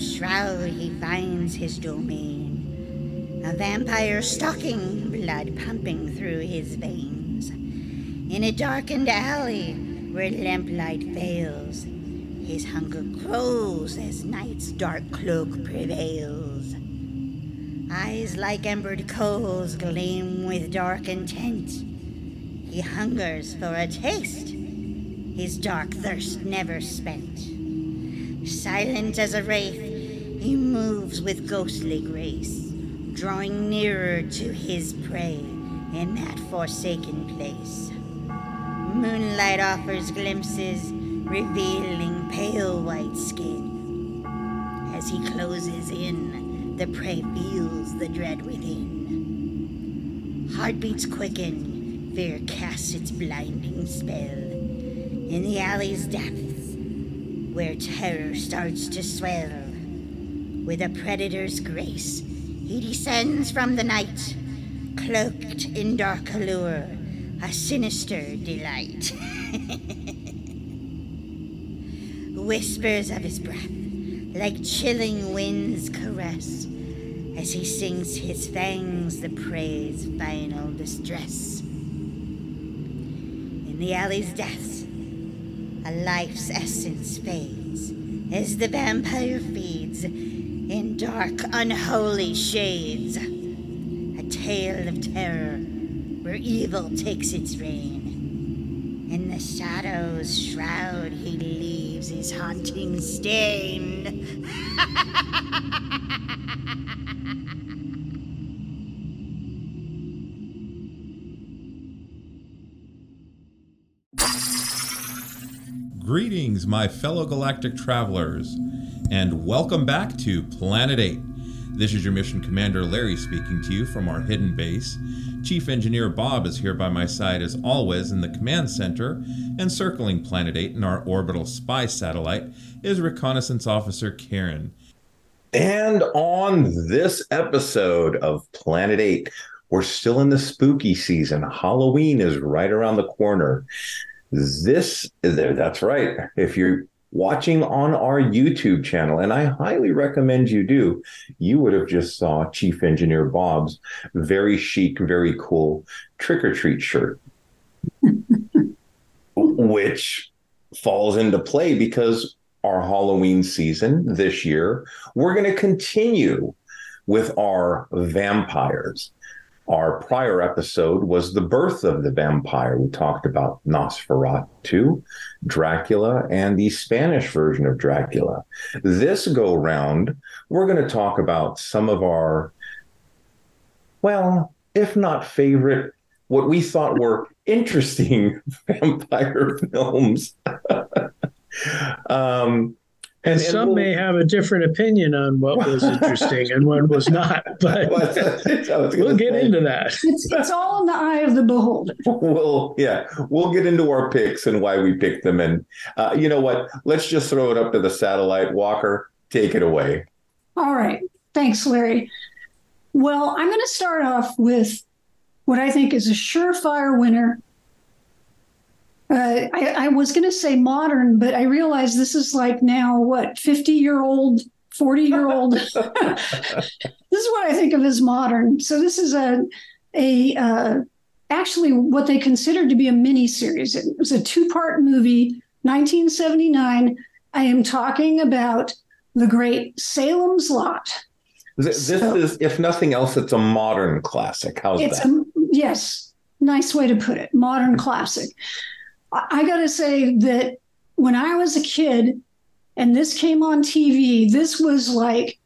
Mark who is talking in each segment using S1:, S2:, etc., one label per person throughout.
S1: Shroud he finds his domain. A vampire stalking, blood pumping through his veins. In a darkened alley where lamplight fails, his hunger grows as night's dark cloak prevails. Eyes like embered coals gleam with dark intent. He hungers for a taste, his dark thirst never spent. Silent as a wraith, he moves with ghostly grace, drawing nearer to his prey in that forsaken place. Moonlight offers glimpses, revealing pale white skin. As he closes in, the prey feels the dread within. Heartbeats quicken, fear casts its blinding spell. In the alley's depths, where terror starts to swell. With a predator's grace, he descends from the night, cloaked in dark allure, a sinister delight. Whispers of his breath, like chilling winds caress, as he sinks his fangs the prey's final distress. In the alley's depths, a life's essence fades as the vampire feeds in dark, unholy shades. A tale of terror where evil takes its reign. In the shadow's shroud, he leaves his haunting stain.
S2: Greetings, my fellow galactic travelers, and welcome back to Planet 8. This is your mission commander Larry speaking to you from our hidden base. Chief Engineer Bob is here by my side as always in the command center, and circling Planet 8 in our orbital spy satellite is Reconnaissance Officer Karen.
S3: And on this episode of Planet 8, we're still in the spooky season. Halloween is right around the corner. This is there. That's right. If you're watching on our YouTube channel, and I highly recommend you do, you would have just saw Chief Engineer Bob's very chic, very cool trick or treat shirt, which falls into play because our Halloween season this year, we're going to continue with our vampires. Our prior episode was the birth of the vampire. We talked about Nosferatu, Dracula, and the Spanish version of Dracula. This go round, we're going to talk about some of our, well, if not favorite, what we thought were interesting vampire films. um,
S4: and, and some we'll, may have a different opinion on what was interesting and what was not, but we'll get
S5: say.
S4: into that.
S5: It's, it's all in the eye of the beholder.
S3: We'll, yeah, we'll get into our picks and why we picked them. And uh, you know what? Let's just throw it up to the satellite. Walker, take it away.
S5: All right. Thanks, Larry. Well, I'm going to start off with what I think is a surefire winner uh, I, I, was going to say modern, but I realize this is like now what fifty year old, forty year old. this is what I think of as modern. So this is a a uh, actually what they considered to be a mini series. It was a two part movie, 1979. I am talking about the great Salem's Lot.
S3: This, so, is, if nothing else, it's a modern classic. How's
S5: it's
S3: that?
S5: A, yes, nice way to put it. Modern classic. I got to say that when I was a kid and this came on TV, this was like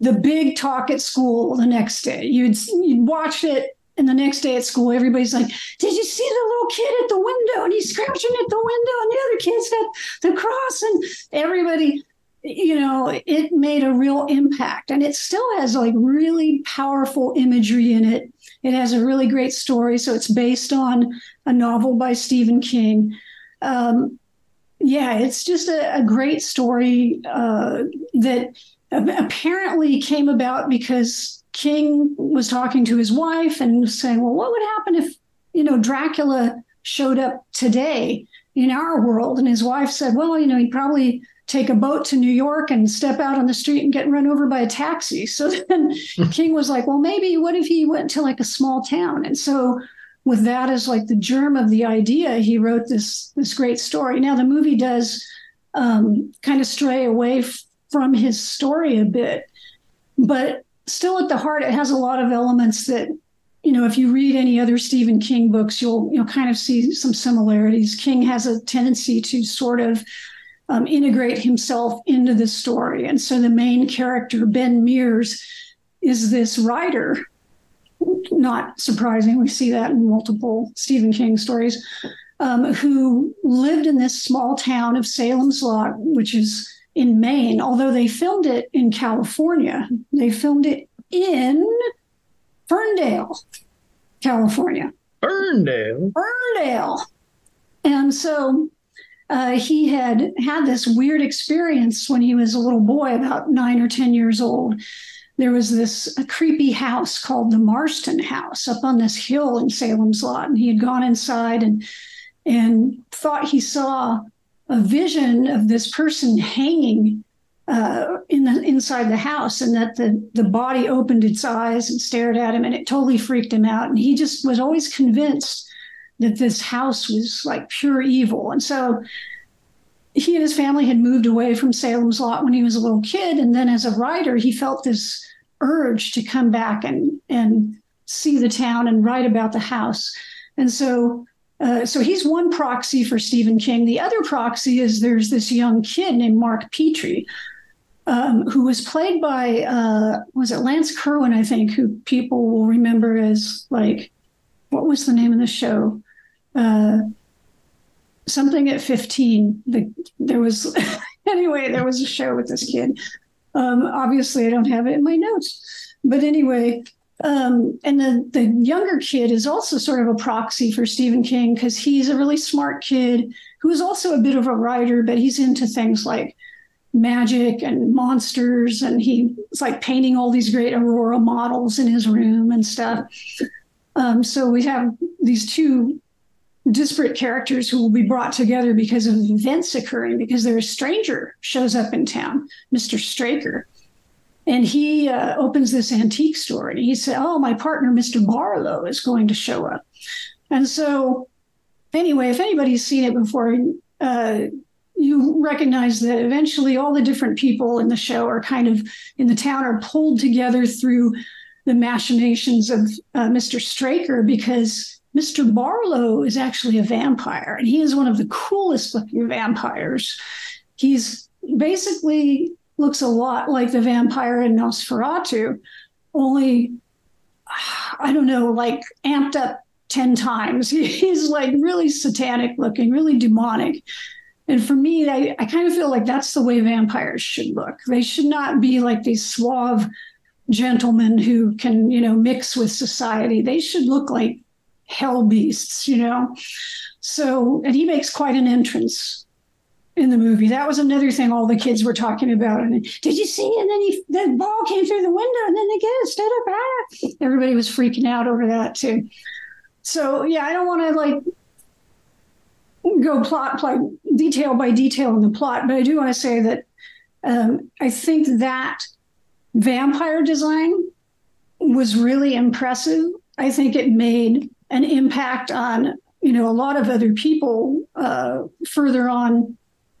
S5: the big talk at school the next day. You'd you'd watch it And the next day at school, everybody's like, Did you see the little kid at the window? And he's scratching at the window, and the other kid's got the cross. And everybody, you know, it made a real impact. And it still has like really powerful imagery in it. It has a really great story. So it's based on a novel by Stephen King. Um, yeah, it's just a, a great story uh, that apparently came about because King was talking to his wife and saying, "Well, what would happen if you know Dracula showed up today in our world?" And his wife said, "Well, you know, he'd probably." Take a boat to New York and step out on the street and get run over by a taxi. So then King was like, Well, maybe what if he went to like a small town? And so with that as like the germ of the idea, he wrote this this great story. Now the movie does um, kind of stray away f- from his story a bit, but still at the heart, it has a lot of elements that you know if you read any other Stephen King books, you'll you'll kind of see some similarities. King has a tendency to sort of um, integrate himself into the story, and so the main character Ben Mears is this writer not surprising. We see that in multiple Stephen King stories, um, who lived in this small town of Salem's Lot, which is in Maine, although they filmed it in California. They filmed it in Ferndale, California.
S4: Ferndale?
S5: Ferndale. And so uh, he had had this weird experience when he was a little boy, about nine or 10 years old there was this creepy house called the Marston House up on this hill in Salem's Lot, and he had gone inside and and thought he saw a vision of this person hanging uh, in the inside the house, and that the the body opened its eyes and stared at him, and it totally freaked him out. And he just was always convinced that this house was like pure evil, and so he and his family had moved away from Salem's Lot when he was a little kid, and then as a writer, he felt this urge to come back and and see the town and write about the house. And so uh, so he's one proxy for Stephen King. The other proxy is there's this young kid named Mark Petrie, um, who was played by uh, was it Lance Kerwin, I think, who people will remember as like what was the name of the show? Uh, something at 15. The, there was anyway, there was a show with this kid. Um, obviously, I don't have it in my notes. But anyway, um, and the, the younger kid is also sort of a proxy for Stephen King because he's a really smart kid who is also a bit of a writer, but he's into things like magic and monsters. And he's like painting all these great Aurora models in his room and stuff. Um, so we have these two disparate characters who will be brought together because of events occurring because their stranger shows up in town, Mr. Straker. And he uh, opens this antique store and he said, Oh, my partner, Mr. Barlow, is going to show up. And so, anyway, if anybody's seen it before, uh, you recognize that eventually all the different people in the show are kind of in the town are pulled together through the machinations of uh, Mr. Straker because Mr. Barlow is actually a vampire, and he is one of the coolest looking vampires. He's basically looks a lot like the vampire in Nosferatu, only I don't know, like amped up 10 times. He's like really satanic looking, really demonic. And for me, I, I kind of feel like that's the way vampires should look. They should not be like these suave gentlemen who can, you know, mix with society. They should look like hell beasts, you know? So, and he makes quite an entrance in the movie. That was another thing all the kids were talking about. And did you see? And then he, the ball came through the window, and then the kid stood up. Ah. Everybody was freaking out over that too. So yeah, I don't want to like go plot like detail by detail in the plot, but I do want to say that um, I think that vampire design was really impressive. I think it made an impact on you know a lot of other people uh, further on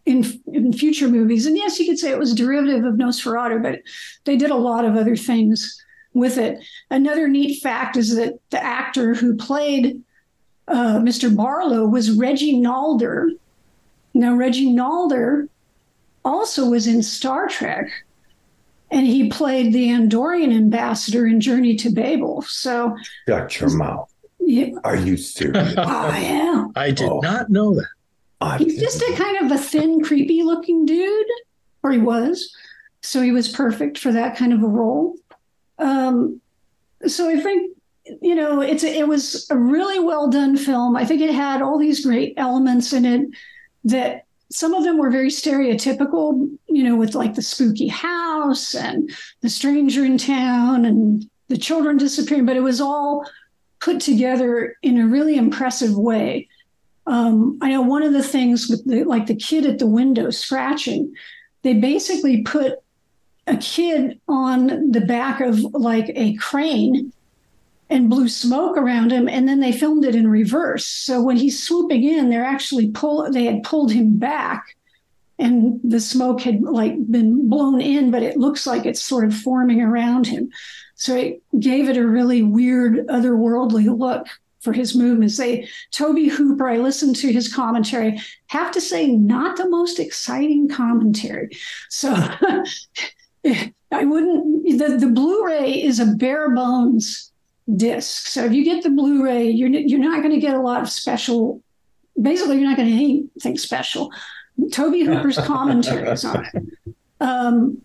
S5: in in future movies. And yes, you could say it was derivative of Nosferatu, but they did a lot of other things with it. Another neat fact is that the actor who played uh, Mr. Barlow was Reggie Nalder. Now, Reggie Nalder also was in Star Trek. and he played the Andorian ambassador in Journey to Babel. So,
S3: shut your mouth.
S5: Yeah.
S3: Are you serious?
S5: I am.
S4: I did oh. not know that.
S5: He's just a kind of a thin, creepy looking dude, or he was. So he was perfect for that kind of a role. Um, so I think you know it's a, it was a really well done film. I think it had all these great elements in it that some of them were very stereotypical, you know, with like the spooky house and the stranger in town and the children disappearing, but it was all put together in a really impressive way. Um, I know one of the things with the, like the kid at the window scratching, they basically put a kid on the back of like a crane and blew smoke around him and then they filmed it in reverse so when he's swooping in they're actually pull they had pulled him back and the smoke had like been blown in but it looks like it's sort of forming around him so it gave it a really weird otherworldly look for his movements they tobe hooper i listened to his commentary have to say not the most exciting commentary so i wouldn't the, the blu-ray is a bare bones disc. So if you get the Blu-ray, you're you're not going to get a lot of special. Basically, you're not going to get anything special. Tobe Hooper's commentaries on it, um,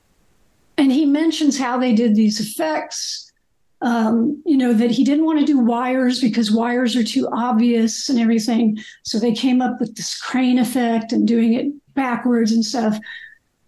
S5: and he mentions how they did these effects. Um, you know that he didn't want to do wires because wires are too obvious and everything. So they came up with this crane effect and doing it backwards and stuff.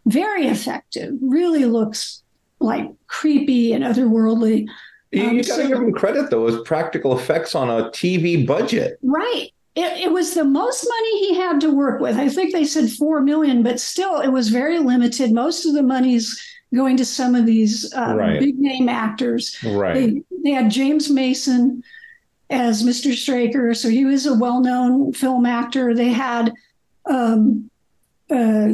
S5: Very effective. Really looks like creepy and otherworldly.
S3: You, um, got to so, give him credit though, as practical effects on a TV budget.
S5: Right. It, it, was the most money he had to work with. I think they said four million, but still, it was very limited. Most of the money's going to some of these um, right. big name actors.
S3: Right.
S5: They, they, had James Mason as Mr. Straker, so he was a well known film actor. They had um, uh,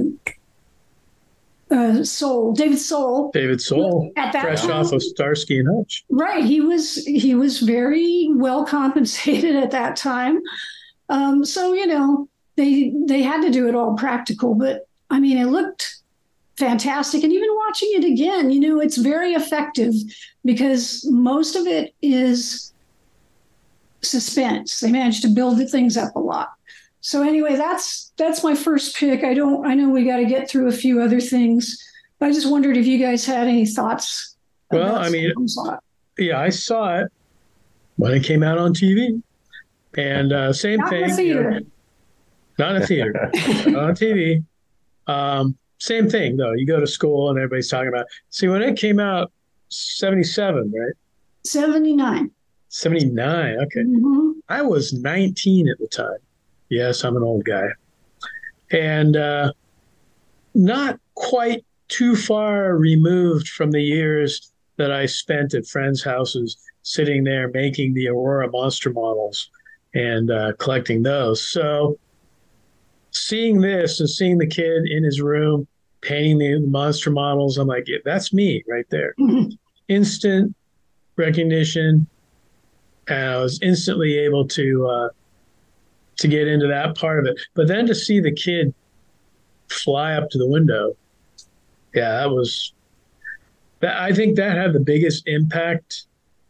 S5: uh, Soul, David Soul.
S4: David Soul,
S5: at that
S4: fresh
S5: time,
S4: off of Starsky and Hutch.
S5: Right, he was he was very well compensated at that time. Um, so you know they they had to do it all practical, but I mean it looked fantastic. And even watching it again, you know, it's very effective because most of it is suspense. They managed to build the things up a lot. So anyway, that's that's my first pick. I don't I know we got to get through a few other things. But I just wondered if you guys had any thoughts.
S4: Well, I mean, yeah, I saw it when it came out on TV, and uh, same
S5: not
S4: thing.
S5: In theater.
S4: You know, not in a theater, on TV. Um, same thing though. You go to school and everybody's talking about. See, when it came out, seventy-seven, right?
S5: Seventy-nine.
S4: Seventy-nine. Okay,
S5: mm-hmm.
S4: I was nineteen at the time. Yes, I'm an old guy. And uh, not quite too far removed from the years that I spent at friends' houses sitting there making the Aurora monster models and uh, collecting those. So seeing this and seeing the kid in his room painting the monster models, I'm like, yeah, that's me right there.
S5: Mm-hmm.
S4: Instant recognition. And I was instantly able to uh, to get into that part of it. But then to see the kid fly up to the window, yeah, that was that. I think that had the biggest impact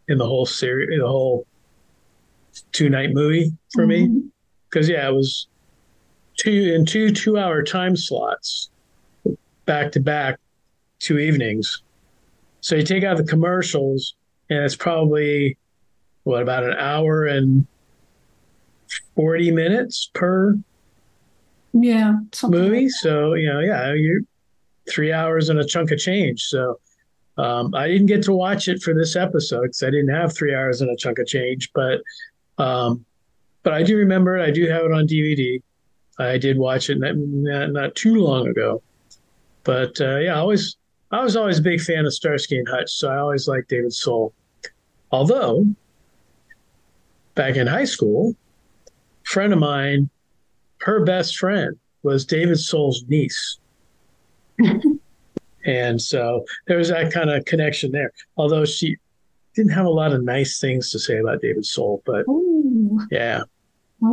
S4: in the whole series, the whole two night movie for mm-hmm. me. Because yeah, it was two in two two hour time slots, back to back, two evenings. So you take out the commercials, and it's probably what about an hour and 40 minutes per
S5: yeah
S4: movie.
S5: Like
S4: so, you know, yeah, you're three hours and a chunk of change. So um, I didn't get to watch it for this episode because I didn't have three hours and a chunk of change. But um, but I do remember it. I do have it on DVD. I did watch it not, not, too long ago. But uh, yeah, I always I was always a big fan of Starsky and Hutch, so I always liked David Soul. Although back in high school, a friend of mine, her best friend was David Soul's niece. and so there was that kind of connection there. Although she didn't have a lot of nice things to say about David Soul, but
S5: Ooh.
S4: yeah.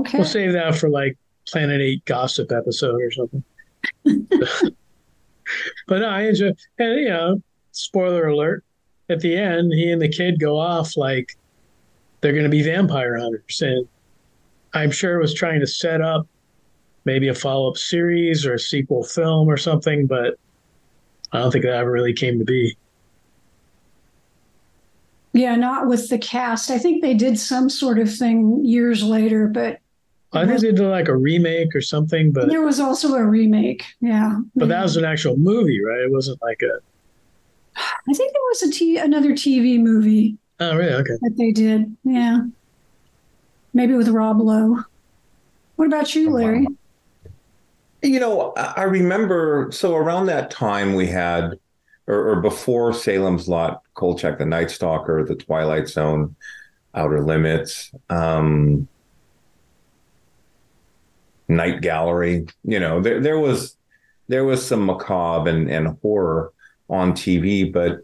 S5: Okay.
S4: We'll save that for like Planet 8 gossip episode or something. but no, I enjoy, and you know, spoiler alert, at the end, he and the kid go off like they're going to be vampire hunters. And I'm sure it was trying to set up maybe a follow up series or a sequel film or something, but I don't think that ever really came to be.
S5: Yeah, not with the cast. I think they did some sort of thing years later, but
S4: I think they did like a remake or something, but
S5: there was also a remake. Yeah,
S4: but that was an actual movie, right? It wasn't like a.
S5: I think there was a t- another TV movie.
S4: Oh, really? Okay.
S5: That they did, yeah. Maybe with Rob Lowe. What about you, Larry?
S3: You know, I remember. So around that time, we had, or, or before Salem's Lot, Kolchak, The Night Stalker, The Twilight Zone, Outer Limits. Um, Night Gallery. You know, there there was there was some macabre and, and horror on TV, but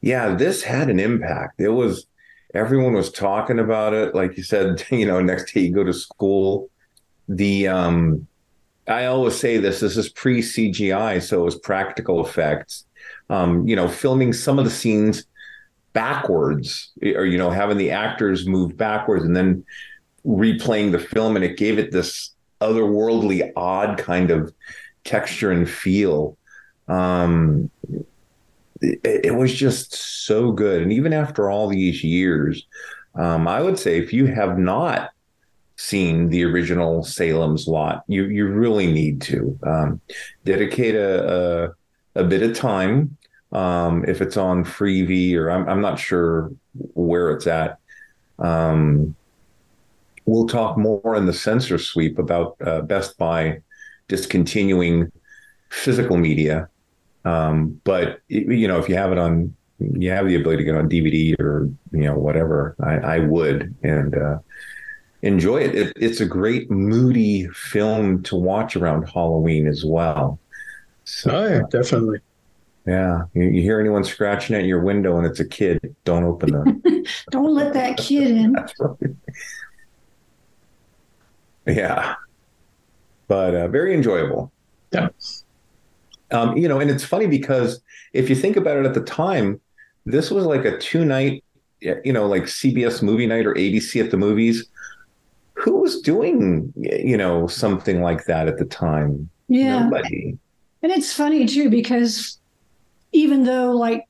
S3: yeah, this had an impact. It was everyone was talking about it. Like you said, you know, next day you go to school. The um I always say this, this is pre CGI, so it was practical effects. Um, you know, filming some of the scenes backwards or you know having the actors move backwards and then replaying the film and it gave it this otherworldly, odd kind of texture and feel. Um, it, it, was just so good. And even after all these years, um, I would say if you have not seen the original Salem's Lot, you you really need to um, dedicate a, a, a bit of time. Um, if it's on Freevee or I'm I'm not sure where it's at. Um, we'll talk more in the Sensor Sweep about uh, Best Buy discontinuing physical media. Um, but you know, if you have it on, you have the ability to get on DVD or you know whatever. I, I would and uh, enjoy it. it. It's a great moody film to watch around Halloween as well.
S4: So, oh yeah, definitely.
S3: Yeah, you, you, hear anyone scratching at your window and it's a kid, don't open them.
S5: don't let that kid in. That's right.
S3: Yeah. But uh, very enjoyable.
S4: Yeah.
S3: Um, you know, and it's funny because if you think about it at the time, this was like a two night, you know, like CBS movie night or ABC at the movies. Who was doing, you know, something like that at the time?
S5: Yeah.
S3: Nobody.
S5: And it's funny too, because even though like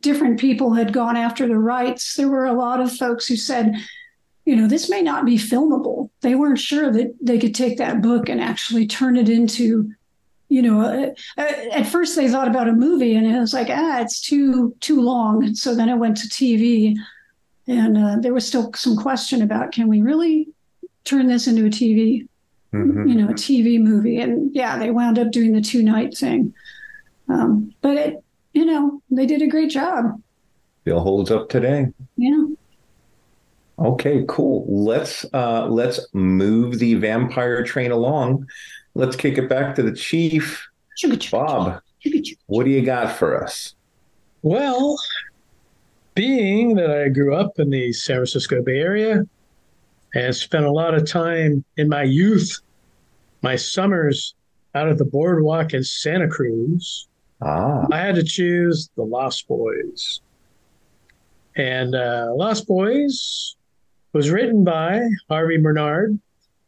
S5: different people had gone after the rights, there were a lot of folks who said, you know, this may not be filmable. They weren't sure that they could take that book and actually turn it into, you know, uh, uh, at first they thought about a movie and it was like, ah, it's too too long. And So then it went to TV, and uh, there was still some question about can we really turn this into a TV, mm-hmm. you know, a TV movie? And yeah, they wound up doing the two night thing. Um, but it, you know, they did a great job.
S3: Still holds up today.
S5: Yeah.
S3: Okay, cool. Let's uh, let's move the vampire train along. Let's kick it back to the chief, Bob. What do you got for us?
S4: Well, being that I grew up in the San Francisco Bay Area and spent a lot of time in my youth, my summers out at the boardwalk in Santa Cruz,
S3: ah.
S4: I had to choose the Lost Boys. And uh, Lost Boys was written by Harvey Bernhard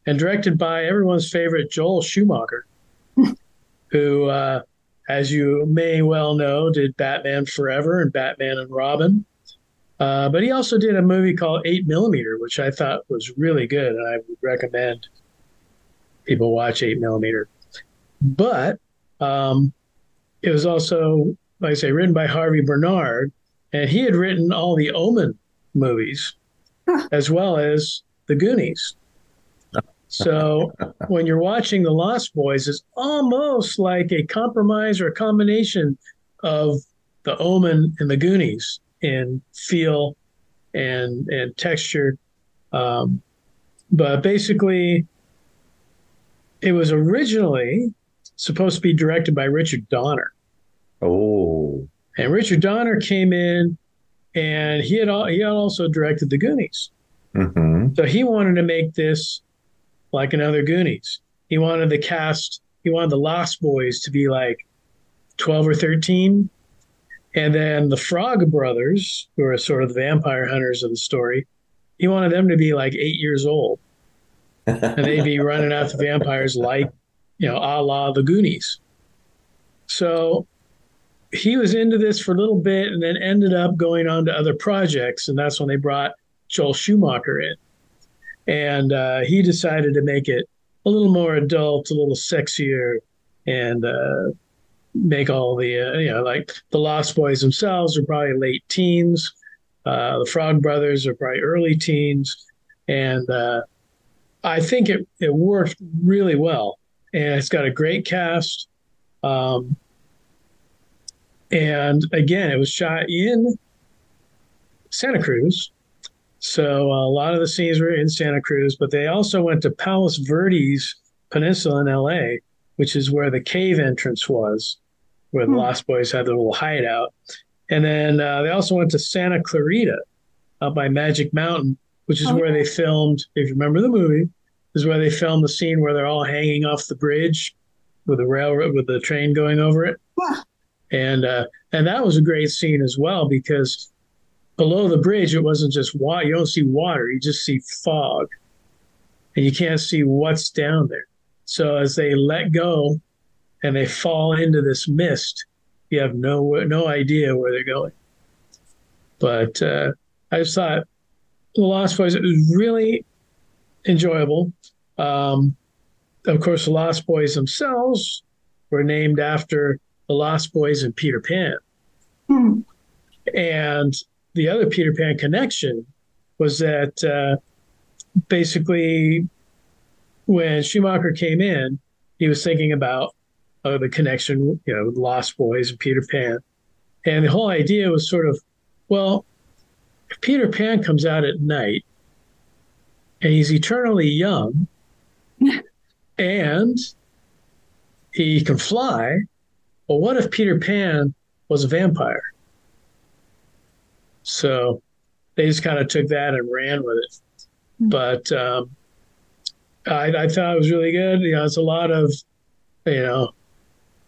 S4: and directed by everyone's favorite Joel Schumacher, who, uh, as you may well know, did Batman Forever and Batman and Robin. Uh, but he also did a movie called Eight Millimeter, which I thought was really good, and I would recommend people watch Eight Millimeter. But um, it was also, like I say, written by Harvey Bernhard, and he had written all the Omen movies as well as the Goonies. So when you're watching The Lost Boys, it's almost like a compromise or a combination of the Omen and the Goonies in feel and and texture. Um, but basically, it was originally supposed to be directed by Richard Donner.
S3: Oh.
S4: And Richard Donner came in and he had he had also directed the Goonies.
S3: Mm-hmm.
S4: So he wanted to make this like another Goonies. He wanted the cast, he wanted the Lost Boys to be like twelve or thirteen, And then the Frog Brothers, who are sort of the vampire hunters of the story, he wanted them to be like eight years old. and they'd be running after vampires like, you know, a la the Goonies. So he was into this for a little bit and then ended up going on to other projects. And that's when they brought Joel Schumacher in. And uh, he decided to make it a little more adult, a little sexier, and uh, make all the, uh, you know, like the Lost Boys themselves are probably late teens. Uh, the Frog Brothers are probably early teens. And uh, I think it, it worked really well. And it's got a great cast. Um, and again, it was shot in Santa Cruz. So a lot of the scenes were in Santa Cruz, but they also went to Palos Verdes Peninsula in LA, which is where the cave entrance was, where the hmm. Lost Boys had their little hideout. And then uh, they also went to Santa Clarita up by Magic Mountain, which is oh, where they filmed, if you remember the movie, is where they filmed the scene where they're all hanging off the bridge with the railroad, with the train going over it. Wow and uh, and that was a great scene as well because below the bridge it wasn't just water. You don't see water; you just see fog, and you can't see what's down there. So as they let go and they fall into this mist, you have no no idea where they're going. But uh, I just thought the Lost Boys it was really enjoyable. Um, of course, the Lost Boys themselves were named after the Lost Boys and Peter Pan. Hmm. And the other Peter Pan connection was that uh, basically when Schumacher came in, he was thinking about uh, the connection, you know, with Lost Boys and Peter Pan. And the whole idea was sort of, well, if Peter Pan comes out at night and he's eternally young and he can fly, well, what if Peter Pan was a vampire? So they just kind of took that and ran with it. Mm-hmm. But um, I, I thought it was really good. You know, it's a lot of, you know,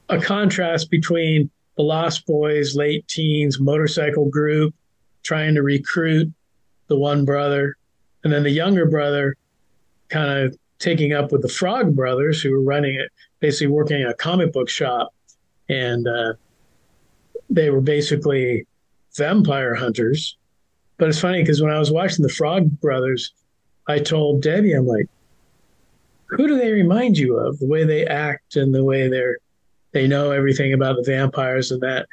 S4: a contrast between the Lost Boys, late teens, motorcycle group trying to recruit the one brother, and then the younger brother kind of taking up with the Frog Brothers, who were running it, basically working in a comic book shop and uh, they were basically vampire hunters. But it's funny because when I was watching the Frog Brothers, I told Debbie, I'm like, who do they remind you of? The way they act and the way they're they know everything about the vampires and that.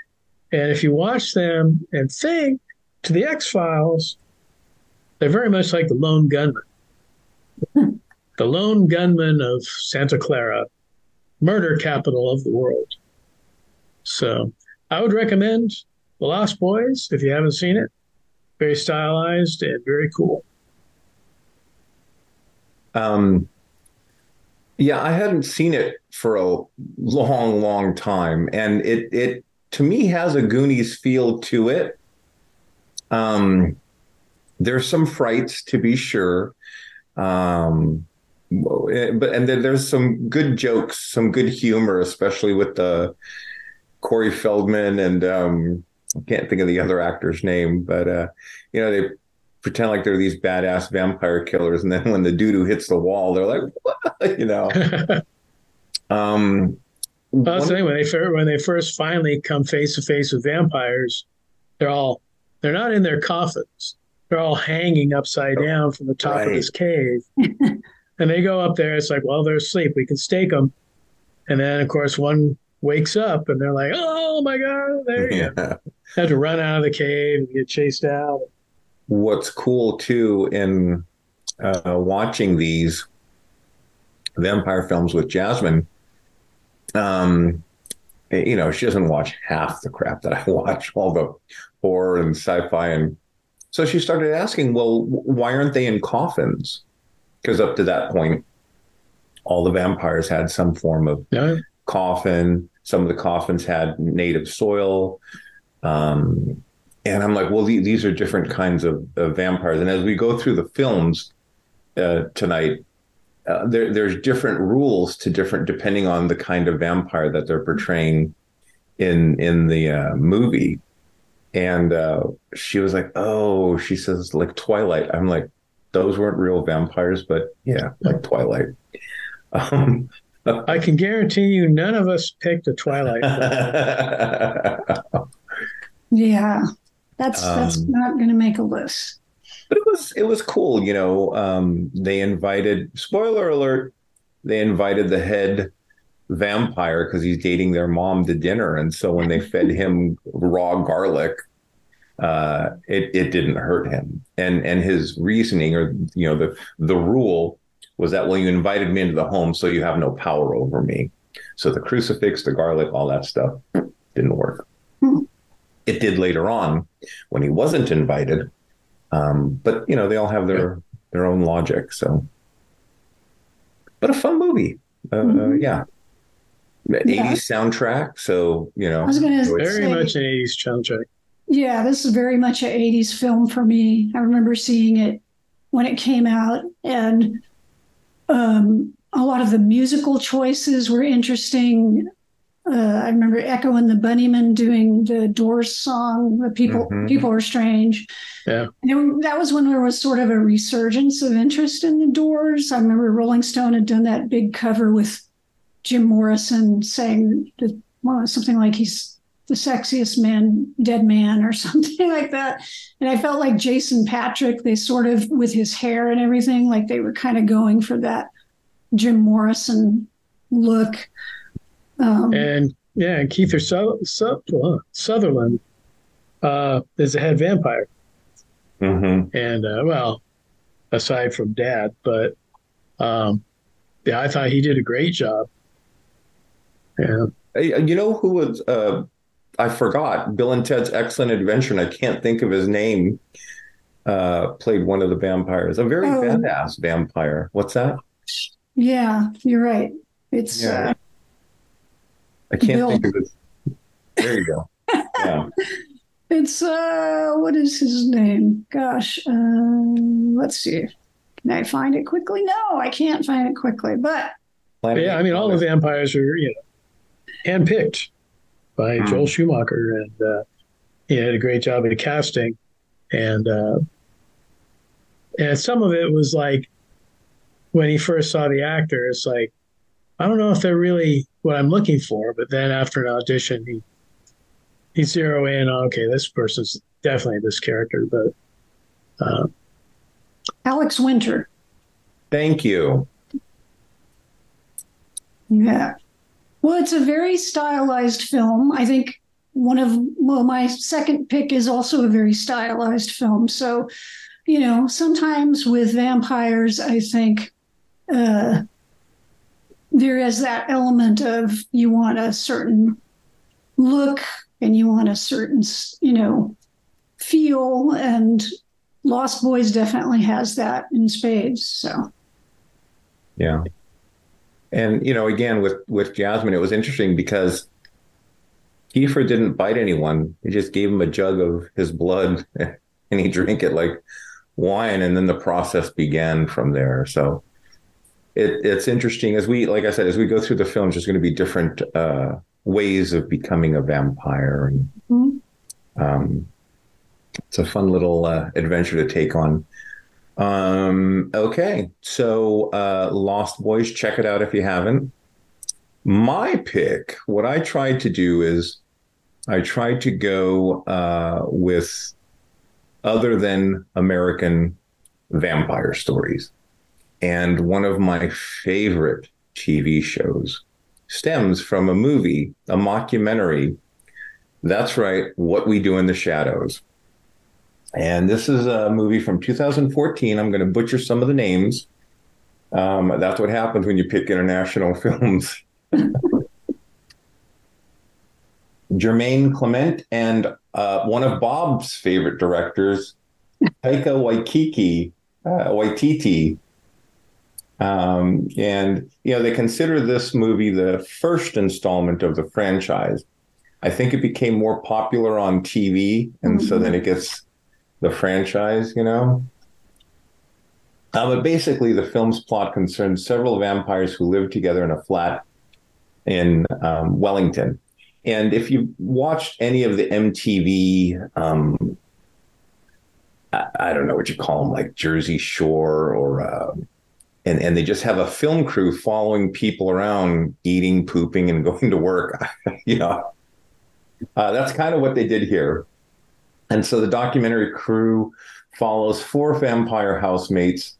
S4: And if you watch them and think to the X Files, they're very much like the lone gunman. the lone gunman of Santa Carla, murder capital of the world. So I would recommend The Lost Boys if you haven't seen it. Very stylized and very cool.
S3: Um, yeah, I hadn't seen it for a long, long time, and it it to me has a Goonies feel to it. Um, there's some frights to be sure, um, but and then there's some good jokes, some good humor, especially with the Corey Feldman and um, I can't think of the other actor's name, but uh, you know they pretend like they're these badass vampire killers, and then when the dude who hits the wall, they're like, what? you know. um,
S4: well, that's the thing when they first, when they first finally come face to face with vampires, they're all they're not in their coffins. They're all hanging upside down from the top right. of this cave. and they go up there. It's like, well, they're asleep. We can stake them. And then, of course, one wakes up and they're like, "Oh my god!" There you yeah. Had to run out of the cave and get chased out.
S3: What's cool too in uh, watching these vampire films with Jasmine, um, you know, she doesn't watch half the crap that I watch, all the horror and sci-fi, and so she started asking, "Well, why aren't they in coffins?" Because up to that point, all the vampires had some form of yeah. coffin some of the coffins had native soil. Um, and I'm like, well, these are different kinds of, of, vampires. And as we go through the films uh, tonight, uh, there, there's different rules to different depending on the kind of vampire that they're portraying in in the uh, movie. and uh, she was like, "Oh," she says, "like Twilight." I'm like, "Those weren't real vampires, but yeah, like Twilight." Um,
S4: I can guarantee you, none of us picked a Twilight.
S5: yeah, that's that's
S3: Um,
S5: not going to make a list.
S3: but it was it was cool, you know. Um, they invited spoiler alert, they invited the head vampire because he's dating their mom to dinner, and so when they fed him raw garlic, uh, it it didn't hurt him, and and his reasoning or you know the the rule was that well you invited me into the home so you have no power over me, so the crucifix, the garlic, all that stuff didn't work. It did later on when he wasn't invited. Um, but you know, they all have their their own logic. So, but a fun movie. Uh, uh, yeah. 80s soundtrack. So, you know,
S5: I was gonna
S4: Very
S5: Say-
S4: much an 80s soundtrack.
S5: Yeah, this is very much an 80s film for me. I remember seeing it when it came out, and um, a lot of the musical choices were interesting. Uh, I remember Echo and the Bunnymen doing the Doors song, "The People
S3: Mhm.
S5: People Are Strange."
S4: Yeah.
S5: And it- that was when there was sort of a resurgence of interest in the Doors. I remember Rolling Stone had done that big cover with Jim Morrison saying that, well, something like he's the sexiest man, dead man, or something like that. And I felt like Jason Patric, they sort of, with his hair and everything, like they were kind of going for that Jim Morrison look. Um,
S4: And yeah, and Keith Su- Su- uh, Sutherland uh, is the head vampire.
S3: Mhm.
S4: And uh, well, aside from dad, but um, yeah, I thought he did a great job. Yeah.
S3: You know who was? Uh, I forgot. Bill and Ted's Excellent Adventure, and I can't think of his name. Uh, played one of the vampires, a very
S5: Oh.
S3: badass vampire. What's that?
S5: yeah, you're right. It's
S3: Yeah.
S5: uh,
S3: I can't
S5: Bill.
S3: think of his. There you go. Yeah.
S5: It's uh what is his name? Gosh, uh, let's see. Can I find it quickly? No, I can't find it quickly. But
S4: But yeah, I mean, all the vampires are, you know, handpicked by
S3: Hmm.
S4: Joel Schumacher, and uh, he did a great job at casting. And uh, and some of it was like when he first saw the actor, it's like I don't know if they're really what I'm looking for. But then after an audition, he he zero in. on, Okay, this person's definitely this character. But uh,
S5: Alex Winter.
S3: Thank you.
S5: Yeah. Well, it's a very stylized film. I think one of well, my second pick is also a very stylized film. So, you know, sometimes with vampires, I think uh, there is that element of you want a certain look and you want a certain, you know, feel, and Lost Boys definitely has that in spades. So.
S3: Yeah. And you know, again with with Jasmine, it was interesting because Kiefer didn't bite anyone. He just gave him a jug of his blood and he drank it like wine and then the process began from there. So it, it's interesting as we like I said, as we go through the films, there's going to be different uh, ways of becoming a vampire and
S5: Mhm.
S3: um, it's a fun little uh, adventure to take on. Um, okay, so uh, Lost Boys, check it out if you haven't. My pick, what I tried to do is I tried to go uh, with other than American vampire stories. And one of my favorite TV shows stems from a movie, a mockumentary. That's right, What We Do in the Shadows. And this is a movie from 2014. I'm going to butcher some of the names. Um, that's what happens when you pick international films. Jemaine Clement and uh, one of Bob's favorite directors, Taika Waititi. Uh, Waititi. Um, and you know they consider this movie the first installment of the franchise. I think it became more popular on TV, and so then it gets the franchise, you know. Uh, but basically, the film's plot concerns several vampires who live together in a flat in um, Wellington. And if you watched any of the MTV, um, I, I, don't know what you call them, like Jersey Shore or, uh, and, and they just have a film crew following people around eating, pooping, and going to work. you know, uh, that's kind of what they did here. And so the documentary crew follows four vampire housemates,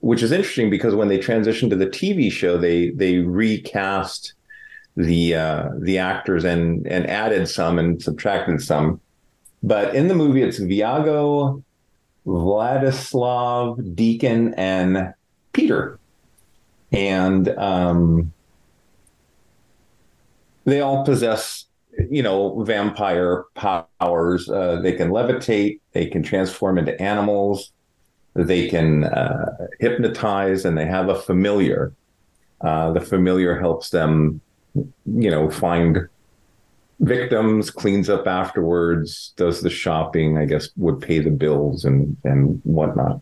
S3: which is interesting because when they transitioned to the TV show, they they recast the uh, the actors and and added some and subtracted some. But in the movie, it's Viago, Vladislav, Deacon, and Peter, and um, they all possess you know vampire powers. Uh, they can levitate. They can transform into animals. They can uh, hypnotize, and they have a familiar. Uh, the familiar helps them you know, find victims, cleans up afterwards, does the shopping, I guess would pay the bills and and whatnot.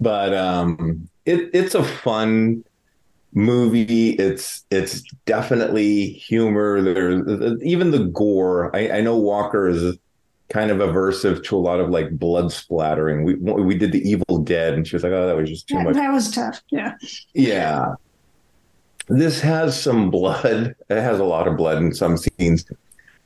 S3: But um it it's a fun movie. It's it's definitely humor. There's even the gore. I, I know Walker is kind of aversive to a lot of like blood splattering. We we did the Evil Dead, and she was like, "Oh, that was just too much."
S5: That was tough. Yeah.
S3: Yeah, this has some blood. It has a lot of blood in some scenes.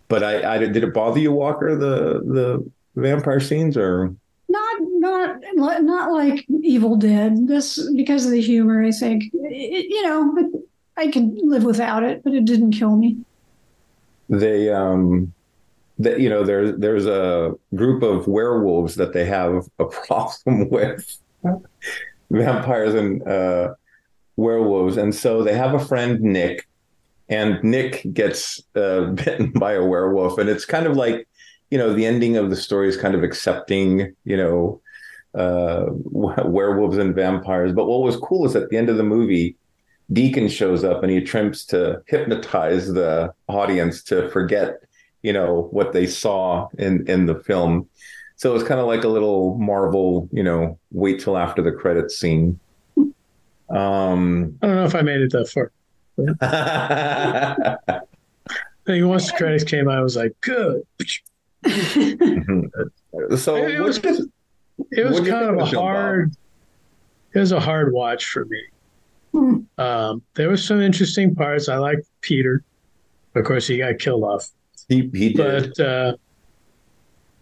S3: But I, I did it bother you, Walker, the the vampire scenes, or
S5: not not not like Evil Dead. This because of the humor. I think it, you know I could live without it, but it didn't kill me.
S3: They um that you know there's there's a group of werewolves that they have a problem with vampires and uh werewolves. And so they have a friend, Nick, and Nick gets uh, bitten by a werewolf. And it's kind of like, you know, the ending of the story is kind of accepting, you know, uh, werewolves and vampires. But what was cool is at the end of the movie, Deacon shows up and he attempts to hypnotize the audience to forget, you know, what they saw in in the film. So it's kind of like a little Marvel, you know, wait till after the credits scene. Um,
S4: I don't know if I made it that far. I think once the credits came, I was like, "Good."
S3: so
S4: it, was, it was kind of a hard. It was a hard watch for me.
S5: Hmm.
S4: Um, there was some interesting parts. I liked Peter. Of course, he got killed off.
S3: He, he
S4: did. But uh,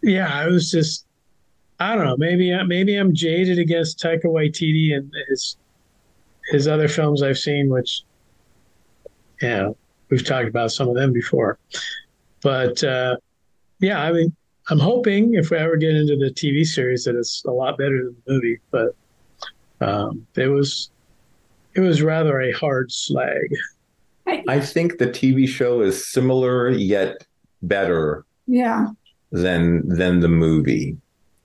S4: yeah, I was just. I don't know. Maybe maybe I'm jaded against Taika Waititi and his his other films I've seen, which, you know, we've talked about some of them before. But uh, yeah, I mean, I'm hoping if we ever get into the TV series that it's a lot better than the movie. But um, it was it was rather a hard slag.
S3: I think the TV show is similar yet better.
S5: Yeah.
S3: Than than the movie.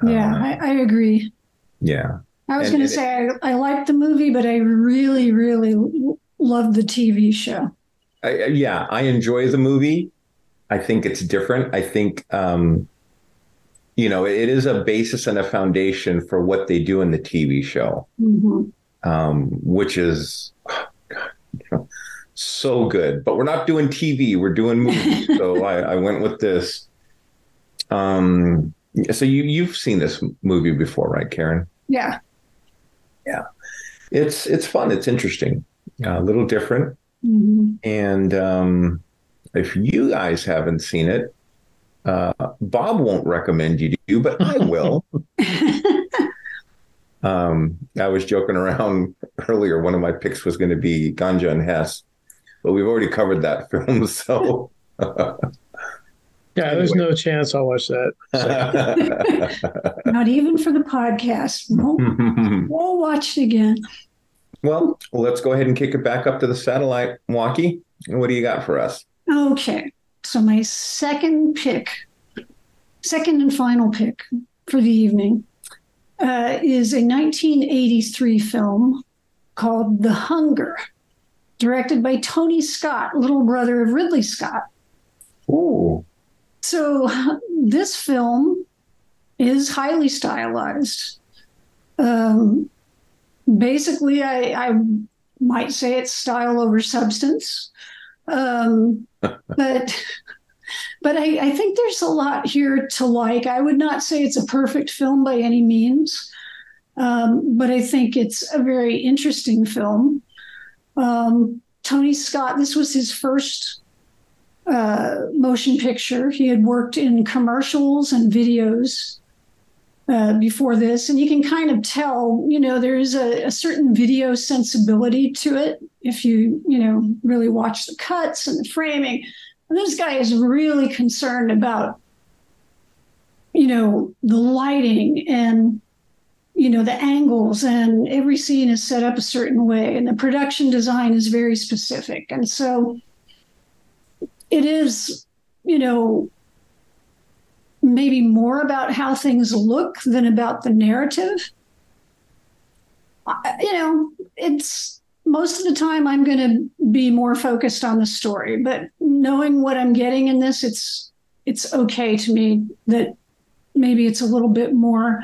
S5: Yeah, uh, I, I agree.
S3: Yeah.
S5: I was going to say I, I liked the movie, but I really, really loved the TV show.
S3: I, yeah, I enjoy the movie. I think it's different. I think, um, you know, it is a basis and a foundation for what they do in the TV show,
S5: mm-hmm.
S3: um, which is oh God, so good. But we're not doing TV; we're doing movies. so I, I went with this. Um, so you you've seen this movie before, right, Karen?
S5: Yeah
S3: yeah, it's it's fun. It's interesting, uh, a little different.
S5: Mm-hmm.
S3: And um, if you guys haven't seen it, uh, Bob won't recommend you do, but I will. um, I was joking around earlier. One of my picks was going to be Ganja and Hess, but we've already covered that film. So
S4: Yeah, anyway. there's no chance I'll watch that.
S5: So. Not even for the podcast. We'll, we'll watch it again.
S3: Well, let's go ahead and kick it back up to the satellite. Walkie, what do you got for us?
S5: Okay. So, my second pick, second and final pick for the evening, uh, is a 1983 film called The Hunger, directed by Tony Scott, little brother of Ridley Scott.
S3: Ooh.
S5: So this film is highly stylized. Um, basically, I, I, might say it's style over substance. Um, but but I, I think there's a lot here to like. I would not say it's a perfect film by any means, um, but I think it's a very interesting film. Um, Tony Scott, this was his first uh, motion picture. He had worked in commercials and videos uh, before this, and you can kind of tell, you know, there is a, a, certain video sensibility to it if you, you know, really watch the cuts and the framing. And this guy is really concerned about, you know, the lighting and, you know, the angles, and every scene is set up a certain way, and the production design is very specific. And so it is, you know, maybe more about how things look than about the narrative. You know, it's most of the time I'm going to be more focused on the story, but knowing what I'm getting in this, it's it's okay to me that maybe it's a little bit more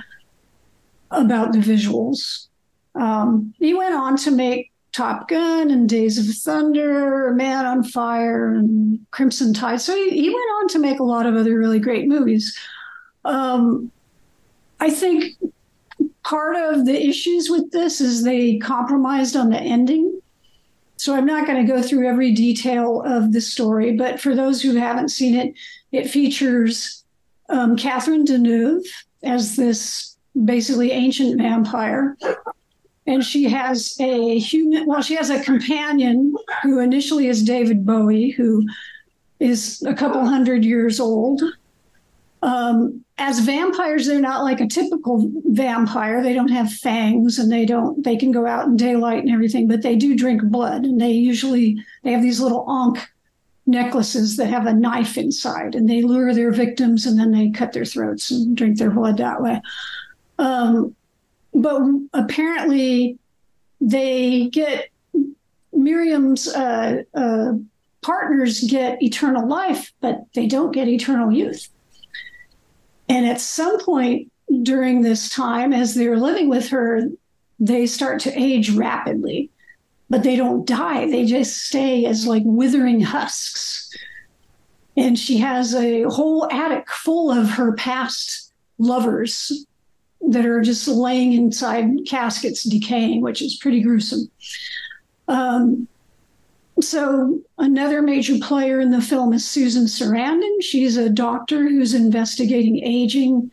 S5: about the visuals. Um, he went on to make Top Gun and Days of Thunder, Man on Fire, and Crimson Tide. So he, he went on to make a lot of other really great movies. Um, I think part of the issues with this is they compromised on the ending. So I'm not going to go through every detail of the story, but for those who haven't seen it, it features um, Catherine Deneuve as this basically ancient vampire and she has a human well she has a companion who initially is david bowie who is a couple hundred years old. Um, as vampires they're not like a typical vampire. They don't have fangs and they don't they can go out in daylight and everything but they do drink blood and they usually they have these little ankh necklaces that have a knife inside and they lure their victims and then they cut their throats and drink their blood that way. Um, but apparently they get Miriam's uh, uh, partners get eternal life, but they don't get eternal youth. And at some point during this time, as they're living with her, they start to age rapidly, but they don't die. They just stay as like withering husks. And she has a whole attic full of her past lovers that are just laying inside caskets decaying, which is pretty gruesome. Um, so, another major player in the film is Susan Sarandon. She's a doctor who's investigating aging,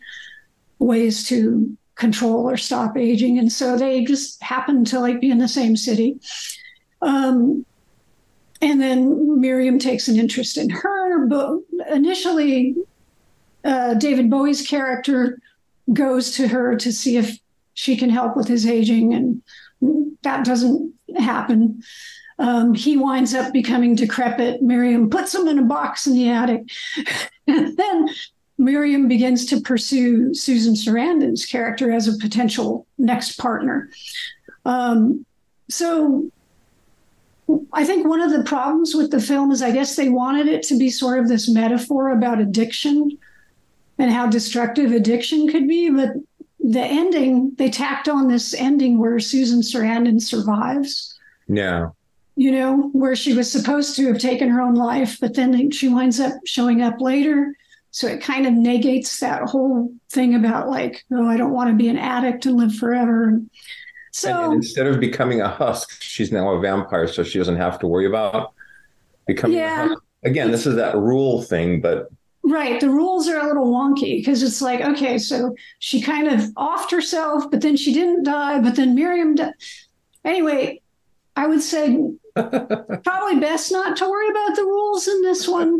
S5: ways to control or stop aging. And so they just happen to like be in the same city. Um, and then Miriam takes an interest in her, but initially, uh, David Bowie's character goes to her to see if she can help with his aging, and that doesn't happen. Um, he winds up becoming decrepit. Miriam puts him in a box in the attic. and then Miriam begins to pursue Susan Sarandon's character as a potential next partner. Um, so I think one of the problems with the film is I guess they wanted it to be sort of this metaphor about addiction and how destructive addiction could be. But the ending, they tacked on this ending where Susan Sarandon survives.
S3: Yeah.
S5: You know, where she was supposed to have taken her own life, but then she winds up showing up later. So it kind of negates that whole thing about like, oh, I don't want to be an addict and live forever. So
S3: and, and instead of becoming a husk, she's now a vampire, so she doesn't have to worry about becoming yeah, Again, this is that rule thing, but
S5: Right. The rules are a little wonky because it's like, okay, so she kind of offed herself, but then she didn't die, but then Miriam died. Anyway, I would say probably best not to worry about the rules in this one.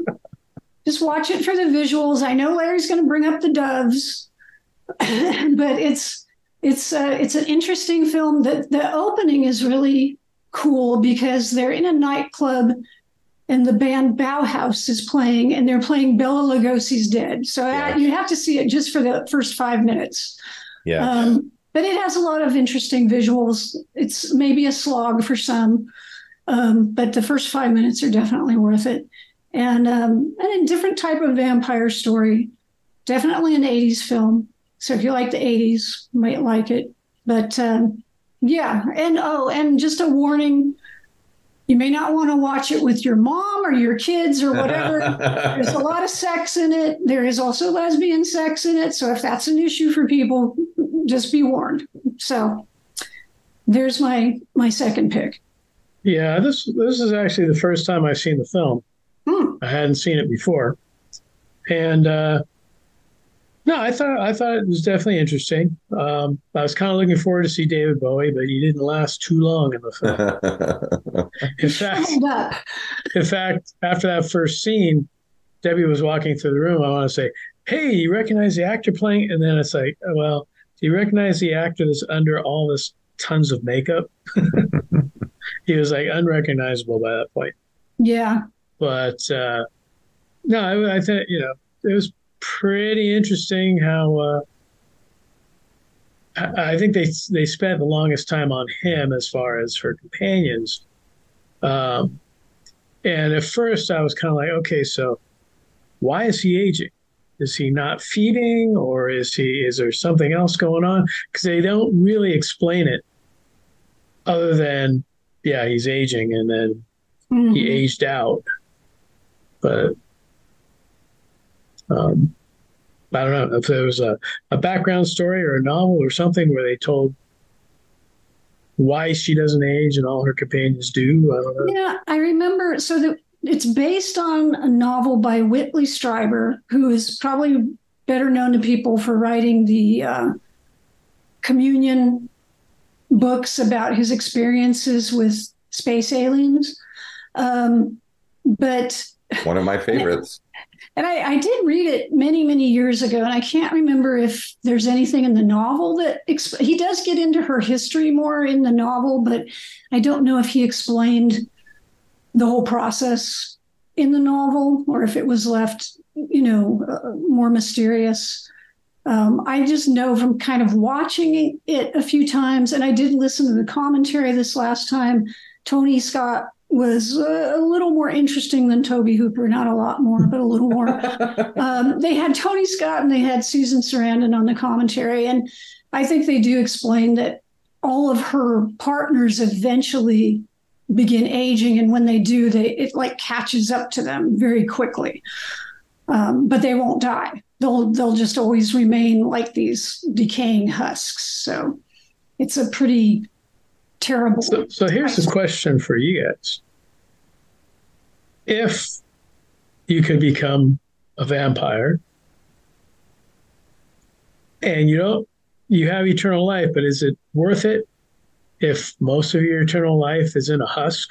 S5: Just watch it for the visuals. I know Larry's going to bring up the doves, but it's it's uh, it's an interesting film. The the opening is really cool because they're in a nightclub and the band Bauhaus is playing, and they're playing Bela Lugosi's Dead. So yeah. you have to see it just for the first five minutes.
S3: Yeah. Um,
S5: but it has a lot of interesting visuals. It's maybe a slog for some, um, but the first five minutes are definitely worth it. And um, and a different type of vampire story, definitely an '80s film. So if you like the '80s, you might like it. But um, yeah, and oh, and just a warning You may not want to watch it with your mom or your kids or whatever. There's a lot of sex in it. There is also lesbian sex in it. So if that's an issue for people, just be warned. So there's my my second pick.
S4: Yeah, this this is actually the first time I've seen the film.
S5: Hmm.
S4: I hadn't seen it before, and uh, no, I thought I thought it was definitely interesting. Um, I was kind of looking forward to see David Bowie, but he didn't last too long in the film. in fact, in fact, after that first scene, Debbie was walking through the room. I want to say, "Hey, you recognize the actor playing?" And then it's like, oh, "Well, do you recognize the actor that's under all this tons of makeup?" he was like unrecognizable by that point.
S5: Yeah.
S4: But uh, no, I, I think you know it was pretty interesting how uh, I, I think they they spent the longest time on him as far as her companions. Um, and at first, I was kind of like, okay, so why is he aging? Is he not feeding, or is he? Is there something else going on? Because they don't really explain it, other than yeah, he's aging, and then
S5: Mhm.
S4: he aged out. But um, I don't know if there was a, a background story or a novel or something where they told why she doesn't age and all her companions do. I don't know.
S5: Yeah, I remember. So that it's based on a novel by Whitley Strieber, who is probably better known to people for writing the uh, Communion books about his experiences with space aliens. Um, but
S3: One of my favorites.
S5: And I, I did read it many, many years ago, and I can't remember if there's anything in the novel that exp- he does get into her history more in the novel, but I don't know if he explained the whole process in the novel or if it was left, you know, uh, more mysterious. Um, I just know from kind of watching it a few times, and I did listen to the commentary this last time. Tony Scott was a little more interesting than Tobe Hooper, not a lot more, but a little more. um, they had Tony Scott and they had Susan Sarandon on the commentary, and I think they do explain that all of her partners eventually begin aging, and when they do, they it like catches up to them very quickly. Um, but they won't die. They'll they'll just always remain like these decaying husks. So it's a pretty terrible.
S4: So, so here's the question for you guys: If you could become a vampire, and you don't, you have eternal life, but is it worth it if most of your eternal life is in a husk?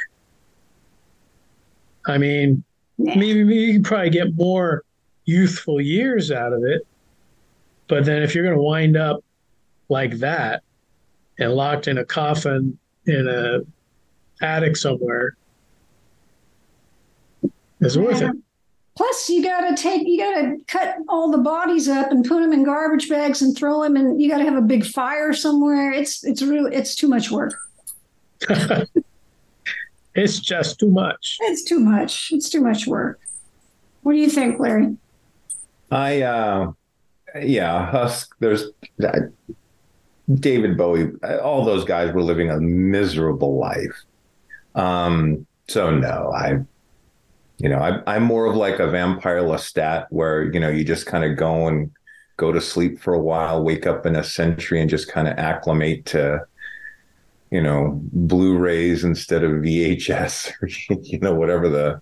S4: I mean, maybe, maybe you can probably get more youthful years out of it, but then if you're going to wind up like that and locked in a coffin in a attic somewhere, is it worth it?
S5: Plus, you got to take, you got to cut all the bodies up and put them in garbage bags and throw them, and you got to have a big fire somewhere. It's it's really it's too much work.
S4: it's just too much.
S5: It's too much. It's too much work. What do you think, Larry?
S3: I, uh, yeah, Husk, there's uh, David Bowie, all those guys were living a miserable life. Um, so no, I, you know, I, I'm more of like a vampire Lestat where, you know, you just kind of go and go to sleep for a while, wake up in a century and just kind of acclimate to, you know, Blu-rays instead of VHS or, you know, whatever the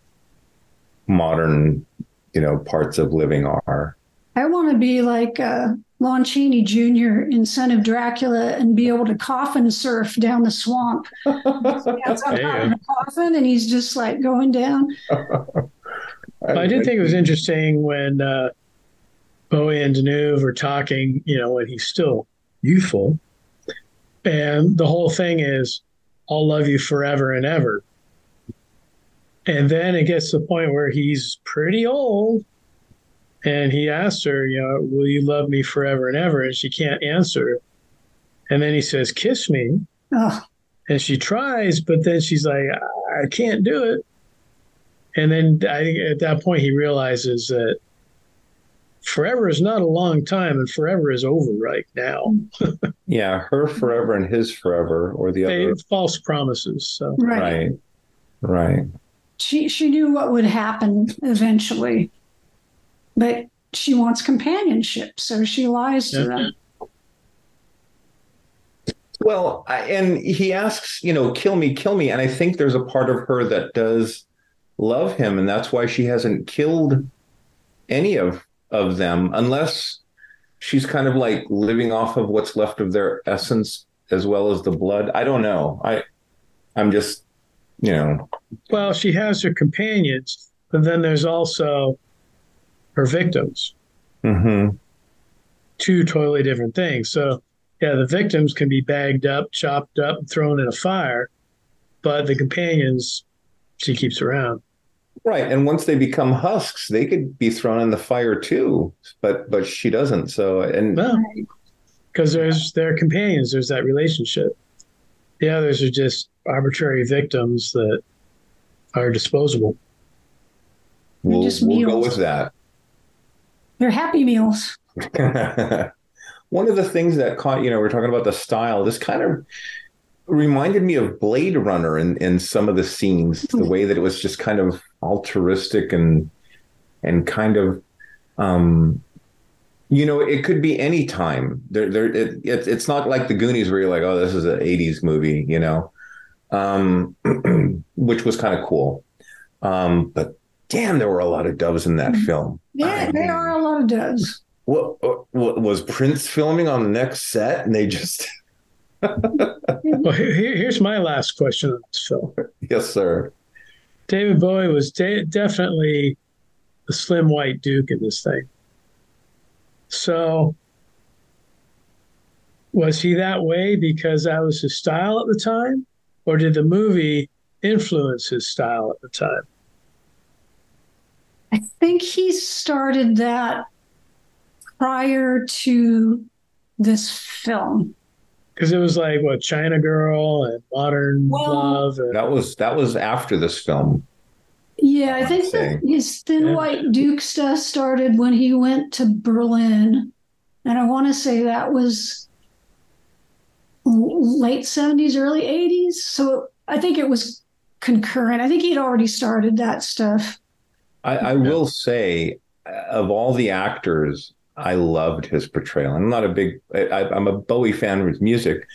S3: modern, you know, parts of living are.
S5: I want to be like uh, Lon Chaney Jr. in Son of Dracula and be able to coffin surf down the swamp. He gets up of the coffin and he's just like going down.
S4: I did think it was interesting when uh, Bowie and Deneuve were talking, you know, when he's still youthful. And the whole thing is, I'll love you forever and ever. And then it gets to the point where he's pretty old. And he asked her, you know, will you love me forever and ever? And she can't answer. And then he says, kiss me.
S5: Oh,
S4: And she tries, but then she's like, I can't do it. And then I think at that point he realizes that forever is not a long time and forever is over right now.
S3: Yeah, her forever and his forever, or the
S4: They,
S3: other.
S4: false promises. So
S5: right.
S3: Right. Right.
S5: She she knew what would happen eventually, but she wants companionship, so she lies to them.
S3: Well, I, and he asks, you know, kill me, kill me. And I think there's a part of her that does love him. And that's why she hasn't killed any of, of them, unless she's kind of like living off of what's left of their essence as well as the blood. I don't know. I, I'm just, you know.
S4: Well, she has her companions, but then there's also her victims.
S3: Mm-hmm.
S4: Two totally different things. So, yeah, the victims can be bagged up, chopped up, thrown in a fire, but the companions she keeps around.
S3: Right, and once they become husks, they could be thrown in the fire too. But but she doesn't. So and
S4: because there's their companions, there's that relationship. The others are just arbitrary victims that are disposable.
S3: we'll,
S5: just
S3: we'll go with that.
S5: They're happy meals.
S3: One of the things that caught, you know, we're talking about the style. This kind of reminded me of Blade Runner in, in some of the scenes, the way that it was just kind of altruistic and and kind of um you know, it could be any time. There, there, it, it, it's not like the Goonies where you're like, oh, this is an '80s movie, you know, um, which was kind of cool. Um, but damn, there were a lot of doves in that mm-hmm. film.
S5: Yeah, there are a lot of doves.
S3: What, what was Prince filming on the next set? And they just,
S4: Well, here, here's my last question on this film.
S3: yes, sir.
S4: David Bowie was de- definitely the slim white Duke in this thing. So, was he that way because that was his style at the time, or did the movie influence his style at the time?
S5: I think he started that prior to this film.
S4: Because it was like what China Girl and Modern
S5: Well-
S4: Love. And,
S3: That was that was after this film.
S5: Yeah, I think that his Thin
S4: Yeah.
S5: White Duke stuff started when he went to Berlin. And I want to say that was late 70s, early 80s. So I think it was concurrent. I think he'd already started that stuff.
S3: I, I will say, of all the actors, I loved his portrayal. I'm not a big, I, I'm a Bowie fan of his music,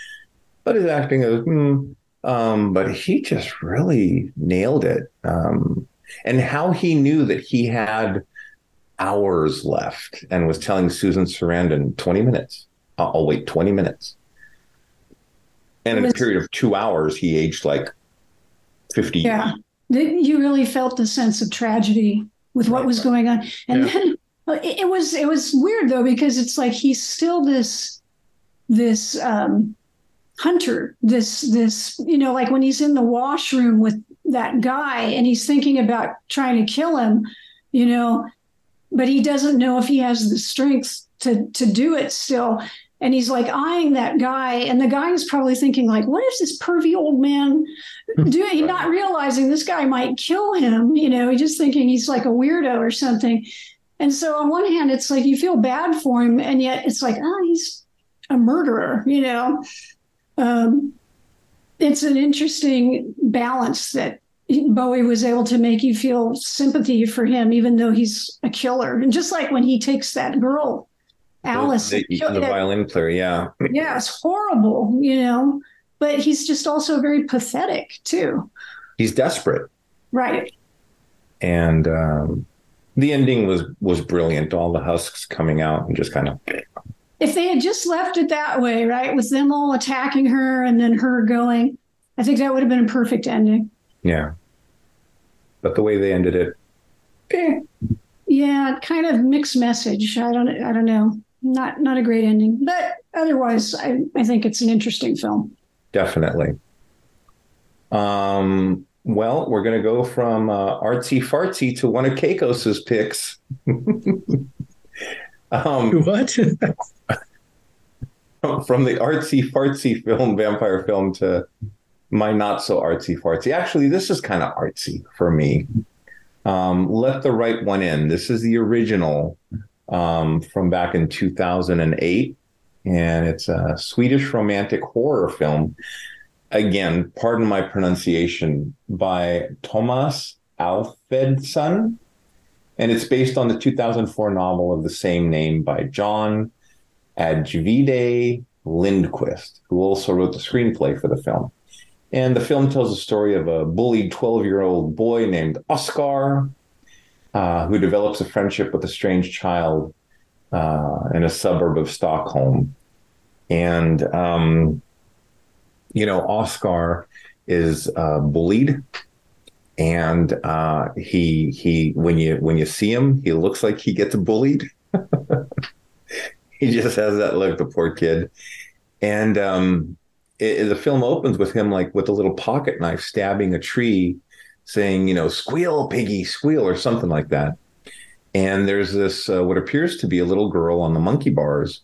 S3: but his acting is, hmm, um, but he just really nailed it. Um, and how he knew that he had hours left and was telling Susan Sarandon 20 minutes. I'll, I'll wait 20 minutes. And in a period of two hours, he aged like 50
S5: Yeah. That You really felt the sense of tragedy with what was going on. And
S4: Yeah.
S5: then it, it was it was weird though because it's like he's still this this um hunter, this this you know like when he's in the washroom with that guy and he's thinking about trying to kill him, you know, but he doesn't know if he has the strength to to do it still. And he's like eyeing that guy, and the guy is probably thinking, like, what is this pervy old man doing? Not realizing this guy might kill him, you know, he's just thinking he's like a weirdo or something. And so on one hand, it's like you feel bad for him, and yet it's like, oh, he's a murderer, you know. Um, it's an interesting balance that Bowie was able to make you feel sympathy for him, even though he's a killer. And just like when he takes that girl, Alice,
S3: The, the, the violin player, yeah.
S5: yeah, it's horrible, you know, but he's just also very pathetic too.
S3: He's desperate.
S5: Right.
S3: and um, the ending was was brilliant. All the husks coming out and just kind of
S5: If they had just left it that way, right, with them all attacking her and then her going, I think that would have been a perfect ending.
S3: yeah. But the way they ended it,
S5: Eh. Yeah, kind of mixed message. I don't I don't know. Not not a great ending. But otherwise I, I think it's an interesting film.
S3: definitely. Um. Well, we're gonna go from uh, artsy fartsy to one of Keikos's picks. um,
S4: what?
S3: from the artsy fartsy film, vampire film, to my not so artsy fartsy. Actually, this is kind of artsy for me. Um, Let the Right One In. This is the original um, from back in 2008, and it's a Swedish romantic horror film. again, pardon my pronunciation, by Tomas Alfredson. And it's based on the 2004 novel of the same name by John Ajvide Lindqvist, who also wrote the screenplay for the film. And the film tells the story of a bullied 12 year old boy named Oscar, uh, who develops a friendship with a strange child uh, in a suburb of Stockholm. And, um, you know, Oscar is uh, bullied. And uh, he he when you when you see him, he looks like he gets bullied. he just has that look, the poor kid. And um, it, the film opens with him like with a little pocket knife stabbing a tree, saying, you know, "Squeal, piggy, squeal," or something like that. And there's this uh, what appears to be a little girl on the monkey bars,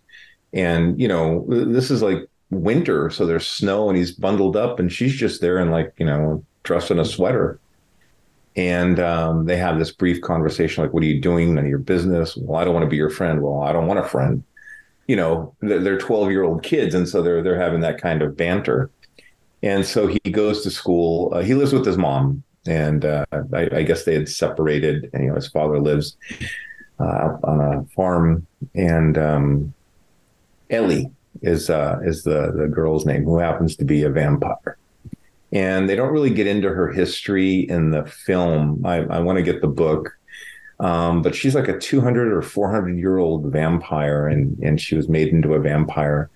S3: and you know, this is like winter, so there's snow, and he's bundled up, and she's just there in like you know, dressed in a sweater. And um, they have this brief conversation, like, "What are you doing? None of your business." Well, I don't want to be your friend. Well, I don't want a friend you know they're 12 year old kids and so they're they're having that kind of banter and so he goes to school uh, he lives with his mom and uh, I, I, guess they had separated and you know his father lives uh, on a farm and um, ellie is uh, is the the girl's name who happens to be a vampire. And they don't really get into her history in the film. I, I want to get the book um, but she's like a 200 or 400 year old vampire, and and she was made into a vampire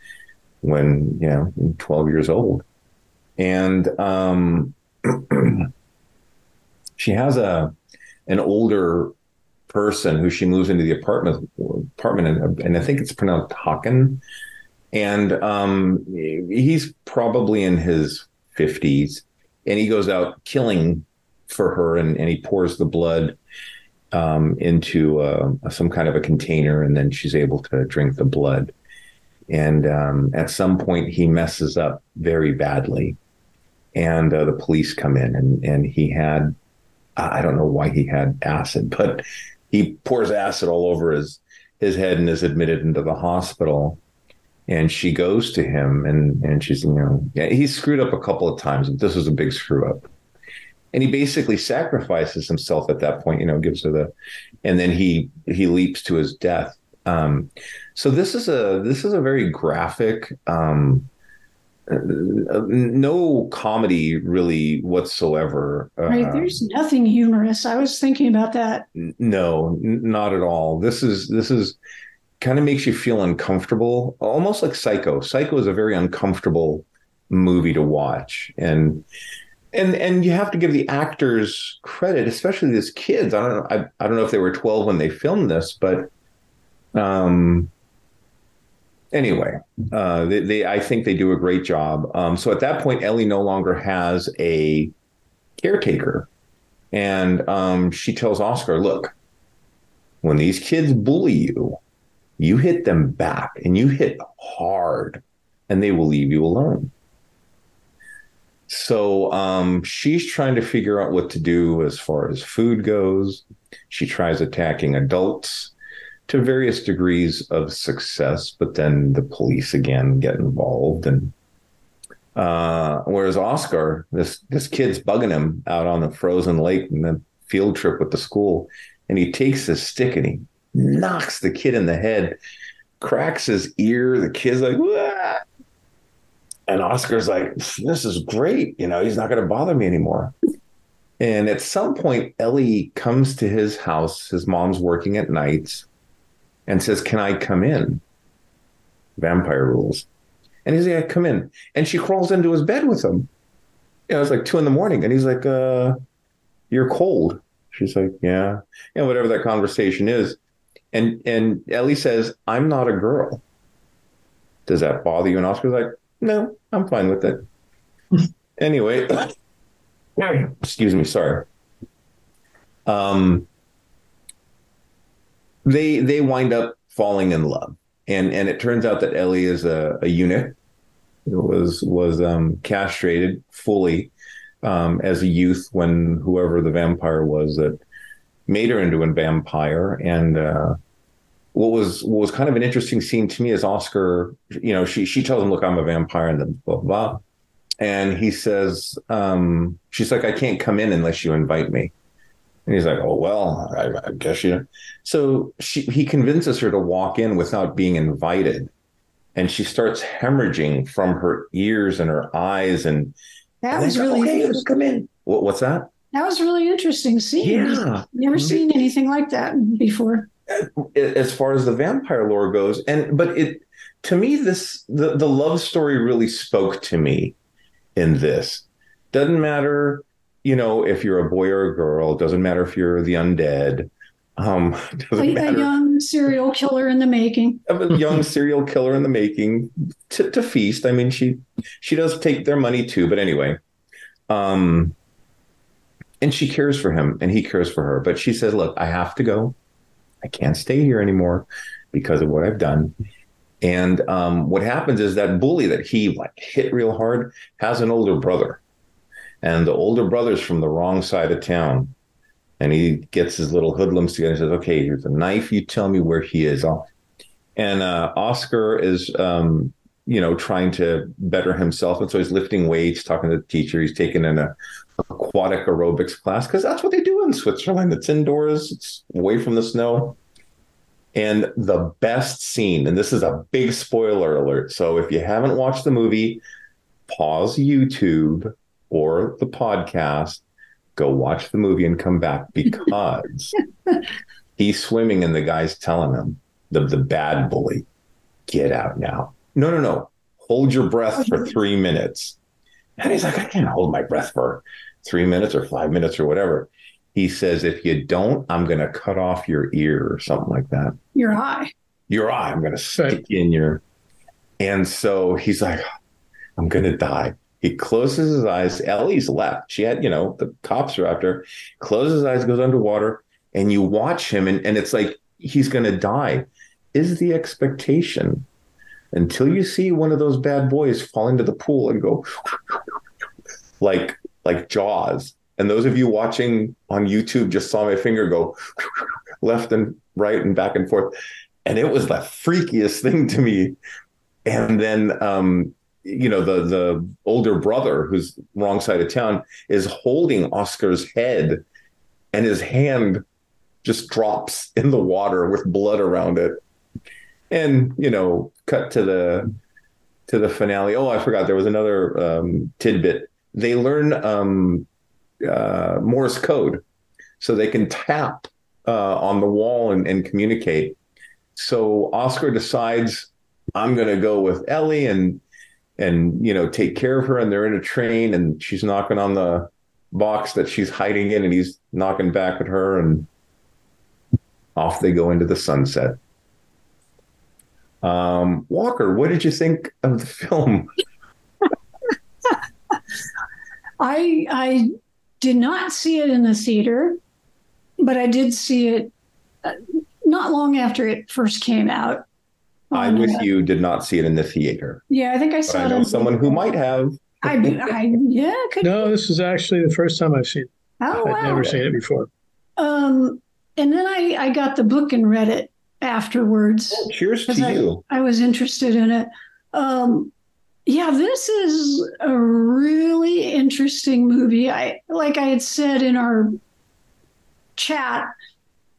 S3: when you know 12 years old, and um, she has a an older person who she moves into the apartment apartment, and, and I think it's pronounced Haken, and um, he's probably in his 50s, and he goes out killing for her, and, and he pours the blood um, into uh, some kind of a container, and then she's able to drink the blood. And um, at some point, he messes up very badly, and uh, the police come in, and and he had I don't know why he had acid, but he pours acid all over his his head and is admitted into the hospital. And she goes to him, and and she's you know yeah, he's screwed up a couple of times, but this was a big screw up and he basically sacrifices himself at that point you know gives her the and then he he leaps to his death um, so this is a this is a very graphic um, no comedy really whatsoever
S5: right uh, there's nothing humorous i was thinking about that
S3: no not at all this is this is kind of makes you feel uncomfortable almost like psycho psycho is a very uncomfortable movie to watch and and and you have to give the actors credit, especially these kids. I don't know. I, I don't know if they were 12 when they filmed this, but um, anyway, uh, they, they, I think they do a great job. Um, so at that point, Ellie no longer has a caretaker, and um, she tells Oscar, "Look, when these kids bully you, you hit them back, and you hit hard, and they will leave you alone." So um, she's trying to figure out what to do as far as food goes. She tries attacking adults to various degrees of success, but then the police again get involved. And uh, whereas Oscar, this this kid's bugging him out on the frozen lake and the field trip with the school, and he takes his stick and he knocks the kid in the head, cracks his ear. The kid's like, Wah! And Oscar's like, this is great. You know, he's not going to bother me anymore. And at some point, Ellie comes to his house. His mom's working at nights and says, Can I come in? Vampire rules. And he's like, yeah, Come in. And she crawls into his bed with him. You know, it's like two in the morning. And he's like, uh, You're cold. She's like, Yeah. You know, whatever that conversation is. And and Ellie says, I'm not a girl. Does that bother you? And Oscar's like, no, I'm fine with it. anyway, excuse me, sorry. Um, they they wind up falling in love, and and it turns out that Ellie is a, a eunuch. Was was um, castrated fully um, as a youth when whoever the vampire was that made her into a vampire, and uh, what was what was kind of an interesting scene to me is Oscar, you know, she she tells him, "Look, I'm a vampire," and then blah blah. and he says, um, she's like, I can't come in unless you invite me. And he's like, oh, well, I, I guess you. So she, he convinces her to walk in without being invited. And she starts hemorrhaging from her ears and her eyes. And
S5: That
S3: and
S5: was really
S3: okay, just come in. What, what's that?
S5: that was really interesting seeing.
S3: Yeah.
S5: Never mm-hmm. seen anything like that before.
S3: as far as the vampire lore goes and but it to me this the, the love story really spoke to me in this doesn't matter you know if you're a boy or a girl doesn't matter if you're the undead. Um doesn't
S5: A, a young serial killer in the making.
S3: a young serial killer in the making to, to feast. I mean she she does take their money too but anyway. Um and she cares for him and he cares for her. But she says look i have to go. I can't stay here anymore because of what i've done. And um, what happens is that bully that he like hit real hard has an older brother and the older brother's from the wrong side of town and he gets his little hoodlums together and says okay here's a knife you tell me where he is and uh, Oscar is, um, you know, trying to better himself, and so he's lifting weights, talking to the teacher. He's taking an uh, aquatic aerobics class because that's what they do in Switzerland. It's indoors, it's away from the snow. And the best scene, and this is a big spoiler alert. So if you haven't watched the movie, pause YouTube or the podcast, go watch the movie and come back because he's swimming and the guy's telling him, the, the bad bully, get out now. No, no, no. Hold your breath for three minutes. And he's like, I can't hold my breath for three minutes or five minutes or whatever. He says, if you don't, I'm going to cut off your ear or something like that.
S5: Your eye.
S3: Your eye, I'm going to stick in your. And so he's like, I'm going to die. He closes his eyes. Ellie's left. She had, you know, the cops are after. Closes his eyes, goes underwater, and you watch him, and, and it's like he's going to die. Is the expectation until you see one of those bad boys fall into the pool and go like like Jaws. And those of you watching on YouTube just saw my finger go left and right and back and forth. And it was the freakiest thing to me. And then um, you know, the the older brother who's wrong side of town is holding Oscar's head and his hand just drops in the water with blood around it. And, you know, cut to the to the finale. Oh, I forgot there was another um, tidbit. They learn um, uh, Morse code, so they can tap uh, on the wall and, and communicate. So Oscar decides I'm going to go with Ellie and and you know take care of her. And they're in a train, and she's knocking on the box that she's hiding in, and he's knocking back at her, and off they go into the sunset. Um, Walker, what did you think of the film?
S5: I I did not see it in the theater, but I did see it uh, not long after it first came out.
S3: I,
S5: on,
S3: with you, did not see it in the theater.
S5: Yeah, I think I saw
S3: I
S5: it.
S3: know someone who might have.
S5: I, I yeah, could
S4: No, this is actually the first time I've seen it.
S5: Oh,
S4: I'd
S5: wow.
S4: never seen it before.
S5: Um, and then I, I got the book and read it afterwards.
S3: Cheers to
S5: I,
S3: you.
S5: I was interested in it. Um, yeah, this is a really interesting movie. I like I had said in our chat,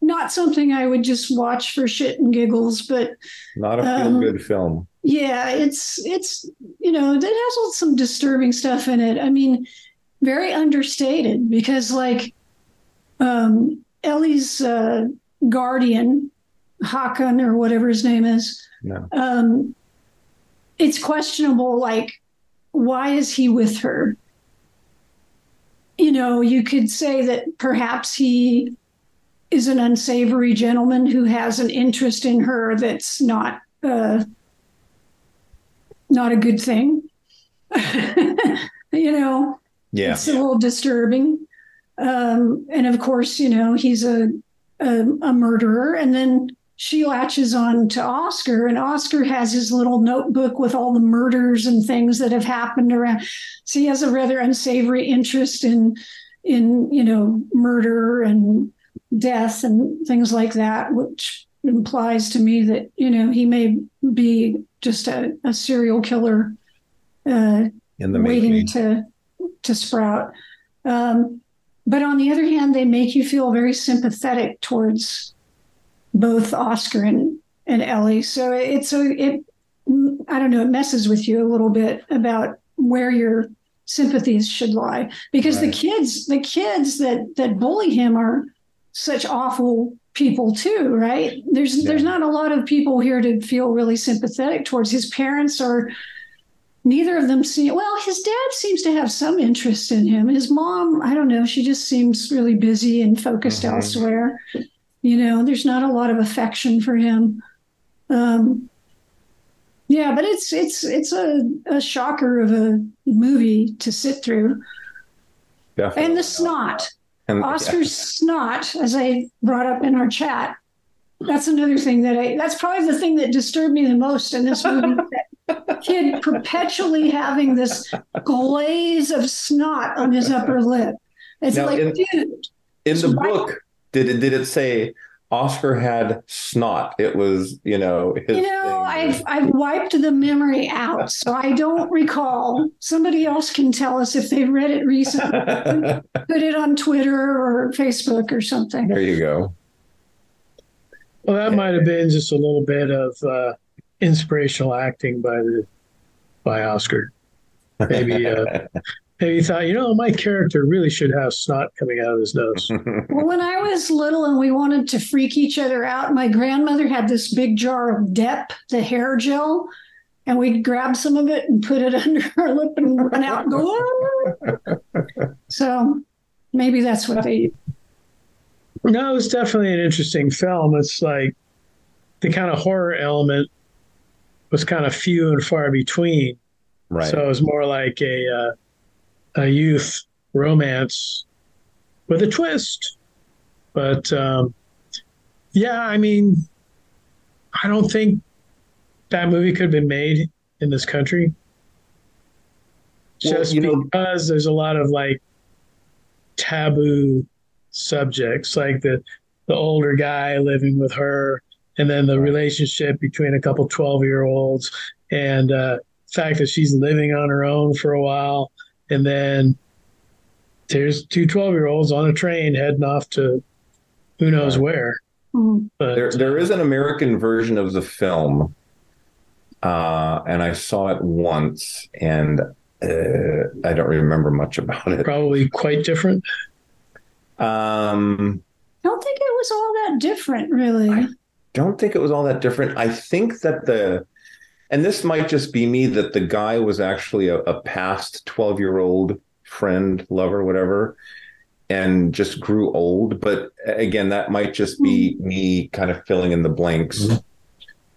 S5: not something I would just watch for shit and giggles, but
S3: Not a feel
S5: Um,
S3: good film.
S5: yeah, it's it's you know it has some disturbing stuff in it. I mean, very understated because like um, Ellie's uh, guardian, Hakan or whatever his name is,
S3: No.
S5: um, it's questionable. Like, why is he with her? You know, you could say that perhaps he is an unsavory gentleman who has an interest in her that's not uh, not a good thing. you know,
S3: Yeah.
S5: it's a little disturbing. Um, and of course, you know, he's a, a a murderer. And then she latches on to Oscar, and Oscar has his little notebook with all the murders and things that have happened around. So he has a rather unsavory interest in in you know murder and death and things like that, which implies to me that you know he may be just a, a serial killer uh,
S3: in the
S5: waiting
S3: making.
S5: to to sprout. Um, but on the other hand, they make you feel very sympathetic towards both Oscar and, and Ellie. So it's a it I don't know, it messes with you a little bit about where your sympathies should lie. Because the kids the kids that that bully him are such awful people too, right? There's there's not a lot of people here to feel really sympathetic towards. His parents are neither of them seem well his dad seems to have some interest in him his mom i don't know she just seems really busy and focused
S3: Mhm.
S5: elsewhere you know there's not a lot of affection for him um yeah but it's it's it's a, a shocker of a movie to sit through
S3: Definitely.
S5: and the snot
S3: And-
S5: oscar's snot as i brought up in our chat that's another thing that i that's probably the thing that disturbed me the most in this movie kid perpetually having this glaze of snot on his upper lip. It's
S3: Now,
S5: like
S3: in-
S5: dude
S3: in the book, did it did it say Oscar had snot? It was, you know, his
S5: you know
S3: thing.
S5: i've i've wiped the memory out so i don't recall somebody else can tell us if they've read it recently put it on twitter or facebook or something
S3: there you go.
S4: Well, that might have been just a little bit of uh, inspirational acting by the by Oscar. Maybe uh, maybe he thought, you know, my character really should have snot coming out of his nose.
S5: Well, when I was little and we wanted to freak each other out, my grandmother had this big jar of Dep, the hair gel, and we'd grab some of it and put it under our lip and run out and go. "Ah." so maybe that's what they.
S4: No, it's definitely an interesting film. It's like the kind of horror element was kind of few and far between.
S3: Right.
S4: So it was more like a uh, a youth romance with a twist. But um, yeah, I mean, I don't think that movie could have been made in this country.
S3: Well,
S4: Just
S3: you know-
S4: because there's a lot of like taboo subjects, like the the older guy living with her, and then the relationship between a couple 12 year olds, and uh, fact that she's living on her own for a while, and then there's two 12 year olds on a train heading off to who knows where.
S5: Mm.
S4: But
S3: there, there is an American version of the film, uh, and I saw it once, and uh, I don't remember much about it.
S4: probably quite different.
S3: Um,
S5: I don't think it was all that different, really.
S3: I don't think it was all that different. I think that the, and this might just be me, that the guy was actually a, a past 12 year old friend, lover, whatever, and just grew old. But again, that might just be me kind of filling in the blanks.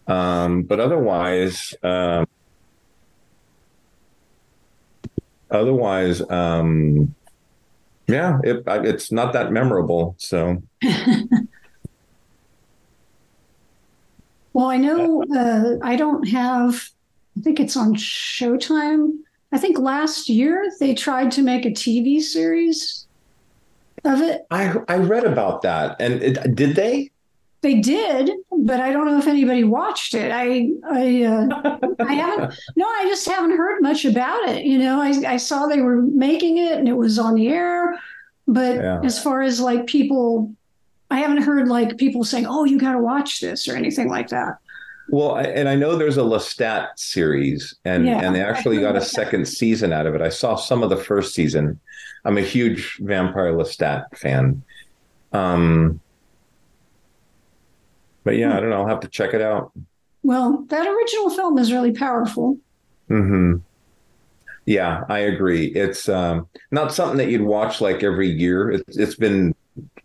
S3: Um, but otherwise, um, otherwise, um, yeah, it, it's not that memorable. So,
S5: Well, I know uh, I don't have, I think it's on Showtime. I think last year they tried to make a TV series of it.
S3: I I read about that, and it, did they?
S5: They did, but I don't know if anybody watched it. I I uh, I haven't. No, I just haven't heard much about it. You know, I I saw they were making it and it was on the air, but
S3: Yeah.
S5: as far as like people, I haven't heard like people saying, "Oh, you got to watch this" or anything like that.
S3: Well, I, and I know there's a Lestat series, and
S5: Yeah,
S3: and they actually got a second season out of it. I saw some of the first season. I'm a huge Vampire Lestat fan. Um, but yeah, I don't know. I'll have to check it out.
S5: Well, that original film is really powerful.
S3: hmm Yeah, I agree. It's um, not something that you'd watch like every year. It's, it's been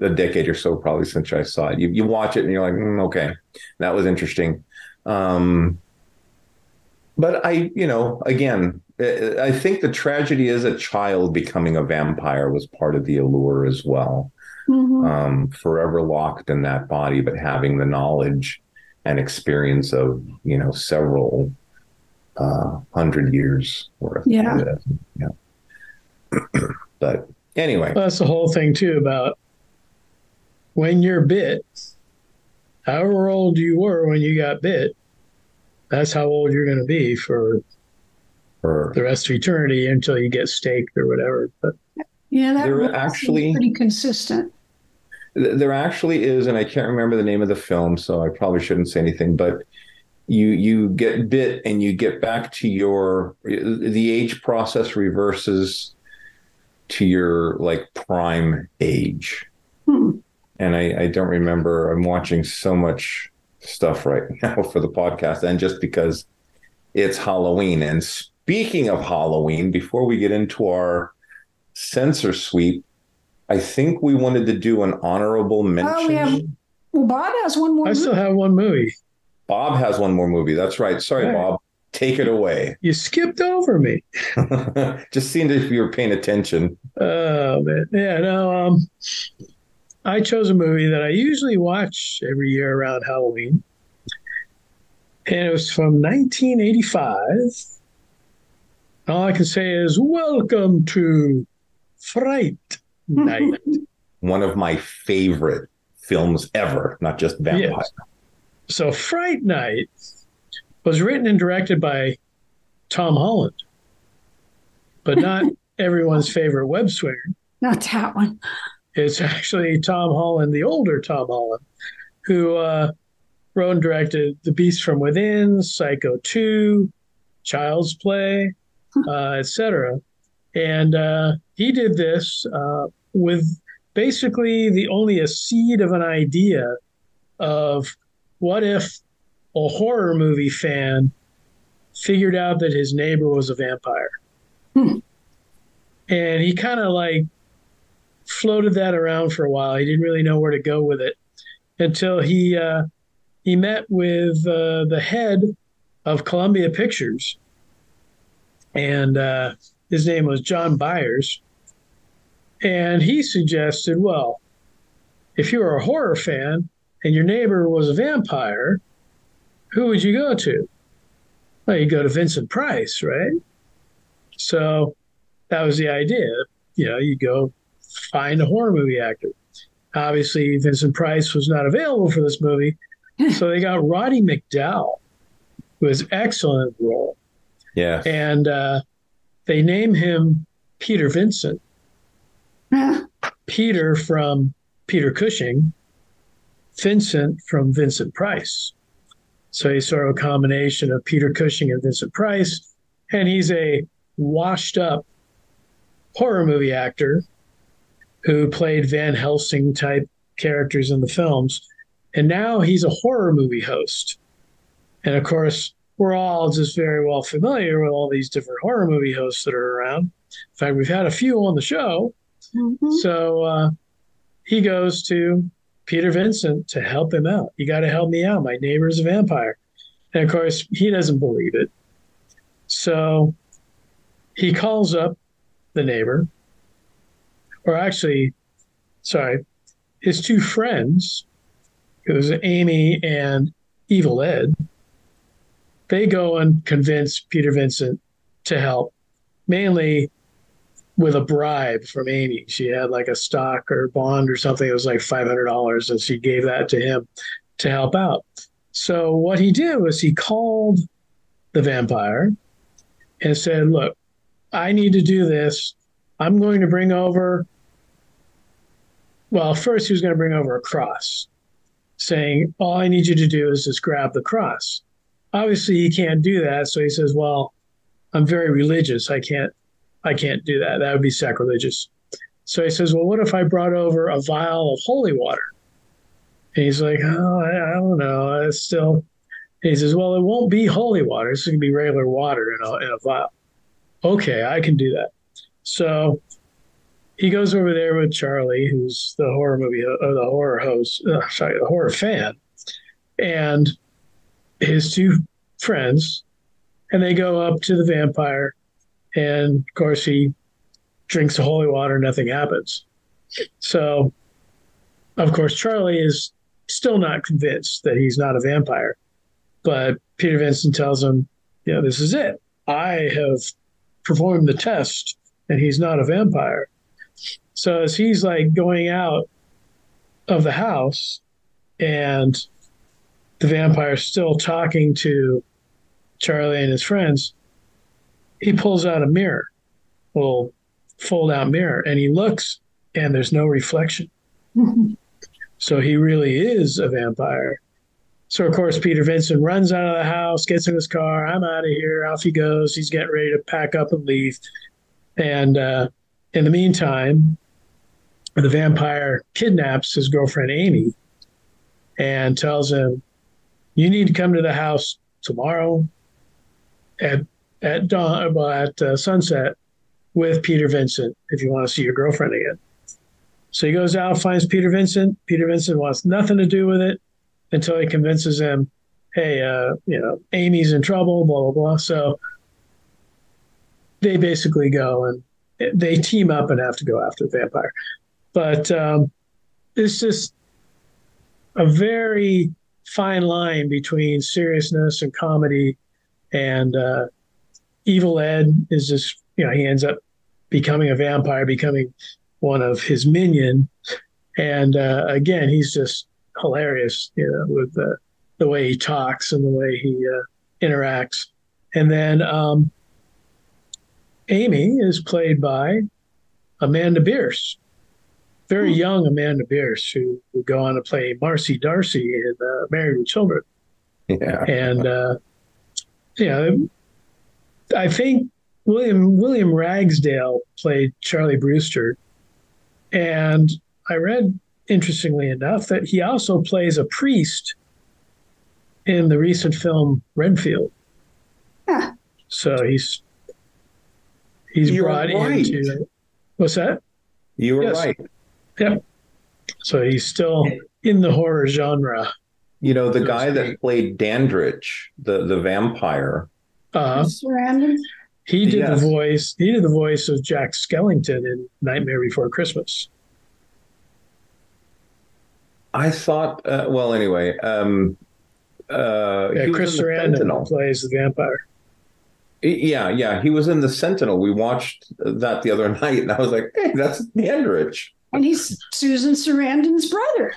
S3: a decade or so probably since I saw it. You you watch it and you're like, mm, okay, that was interesting. Um, but I, you know, again, I I think the tragedy is a child becoming a vampire was part of the allure as well.
S5: Mhm.
S3: Um, forever locked in that body, but having the knowledge and experience of, you know, several uh, hundred years worth.
S5: Yeah.
S3: yeah. but anyway,
S4: Well, that's the whole thing too about when you're bit. However old you were when you got bit, that's how old you're going to be for
S3: for
S4: the rest of eternity until you get staked or whatever. But
S5: Yeah, that
S3: There
S5: really
S3: actually-
S5: pretty consistent.
S3: There actually is, and I can't remember the name of the film, so I probably shouldn't say anything. But you you get bit, and you get back to your the age process reverses to your like prime age.
S5: Hmm.
S3: And I, I don't remember. I'm watching so much stuff right now for the podcast, and just because it's Halloween. And speaking of Halloween, before we get into our Sensor Sweep, I think we wanted to do an honorable mention.
S5: Oh, we have. Well, Bob has one more.
S4: I still have one movie.
S3: Bob has one more movie. That's right. Sorry,
S4: Right.
S3: Bob. Take it away.
S4: You skipped over me.
S3: Just seeing if you were paying attention.
S4: Oh man, yeah, no. Um, I chose a movie that I usually watch every year around Halloween, and it was from 1985. All I can say is, "Welcome to Fright Night."
S3: One of my favorite films ever, not just vampire.
S4: Yes. So, Fright Night was written and directed by Tom Holland, but not everyone's favorite web swinger.
S5: Not that one.
S4: It's actually Tom Holland, the older Tom Holland, who uh, wrote and directed The Beast from Within, Psycho 2, Child's Play, uh, etc. And uh, he did this uh, with basically the only a seed of an idea of what if a horror movie fan figured out that his neighbor was a vampire.
S5: Hmm.
S4: And he kind of like floated that around for a while. He didn't really know where to go with it until he uh, he met with uh, the head of Columbia Pictures, and uh, his name was John Byers, and he suggested, well, if you were a horror fan and your neighbor was a vampire, who would you go to? Well, you go to Vincent Price, right? So that was the idea. You know, you go find a horror movie actor. Obviously, Vincent Price was not available for this movie, so they got Roddy McDowall, who was excellent in the role,
S3: Yeah.
S4: and uh, they name him Peter Vincent. Peter from Peter Cushing, Vincent from Vincent Price. So he's sort of a combination of Peter Cushing and Vincent Price, and he's a washed up horror movie actor who played Van Helsing type characters in the films. And now he's a horror movie host. And of course, we're all just very well familiar with all these different horror movie hosts that are around. In fact, we've had a few on the show. So uh, he goes to Peter Vincent to help him out. You got to help me out. My neighbor's a vampire. And of course, he doesn't believe it. So he calls up the neighbor, or actually, sorry, his two friends, it was Amy and Evil Ed. They go and convince Peter Vincent to help, mainly with a bribe from Amy. She had like a stock or bond or something. It was like $500, and she gave that to him to help out. So what he did was he called the vampire and said, Look, I need to do this. I'm going to bring over, well, first he was going to bring over a cross, saying, All I need you to do is just grab the cross. Obviously, he can't do that. So he says, Well, I'm very religious. I can't I can't do that. That would be sacrilegious. So he says, Well, what if I brought over a vial of holy water? And he's like, Oh, I, I don't know. It's still. He says, Well, it won't be holy water. It's going to be regular water in a, in a vial. Okay, I can do that. So he goes over there with Charlie, who's the horror movie, or the horror host, uh, sorry, the horror fan, and his two friends, and they go up to the vampire, and of course he drinks the holy water, nothing happens. So, of course, Charlie is still not convinced that he's not a vampire, but Peter Vincent tells him, you know, this is it. I have performed the test, and he's not a vampire. So as he's like going out of the house and the vampire's still talking to Charlie and his friends, he pulls out a mirror, a little fold out mirror, and he looks, and there's no reflection. so he really is a vampire. So of course Peter Vincent runs out of the house, gets in his car. I'm out of here. Off he goes. He's getting ready to pack up and leave. And uh, in the meantime, the vampire kidnaps his girlfriend Amy and tells him, "You need to come to the house tomorrow at at dawn, at uh, sunset with Peter Vincent if you want to see your girlfriend again." So he goes out, finds Peter Vincent. Peter Vincent wants nothing to do with it until he convinces him, "Hey, uh, you know, Amy's in trouble." Blah blah blah. So they basically go and they team up and have to go after the vampire. But um, it's just a very fine line between seriousness and comedy. And uh, Evil Ed is just, you know, he ends up becoming a vampire, becoming one of his minion. And uh, again, he's just hilarious, you know, with the, the way he talks and the way he uh, interacts. And then um, Amy is played by Amanda Bearse, very
S5: Hmm.
S4: young Amanda Bearse, who would go on to play Marcy Darcy in uh, Married with Children.
S3: Yeah.
S4: And uh, yeah, I think William William Ragsdale played Charlie Brewster, and I read interestingly enough that he also plays a priest in the recent film Renfield.
S5: Huh.
S4: So he's he's
S3: You're
S4: brought
S3: right.
S4: into what's that?
S3: You were
S4: Yes.
S3: right.
S4: Yep. So he's still in the horror genre.
S3: You know, the
S4: That's
S3: guy that played Dandridge, the the vampire.
S4: Uh,
S5: Sarandon.
S4: he did
S3: Yes.
S4: the voice. He did the voice of Jack Skellington in Nightmare Before Christmas.
S3: I thought. Uh, well, anyway, um, uh,
S4: Yeah, Chris
S3: in
S4: Sarandon plays the vampire.
S3: Yeah, yeah, he was in the Sentinel. We watched that the other night, and I was like, "Hey, that's Dandridge."
S5: And he's Susan Sarandon's brother.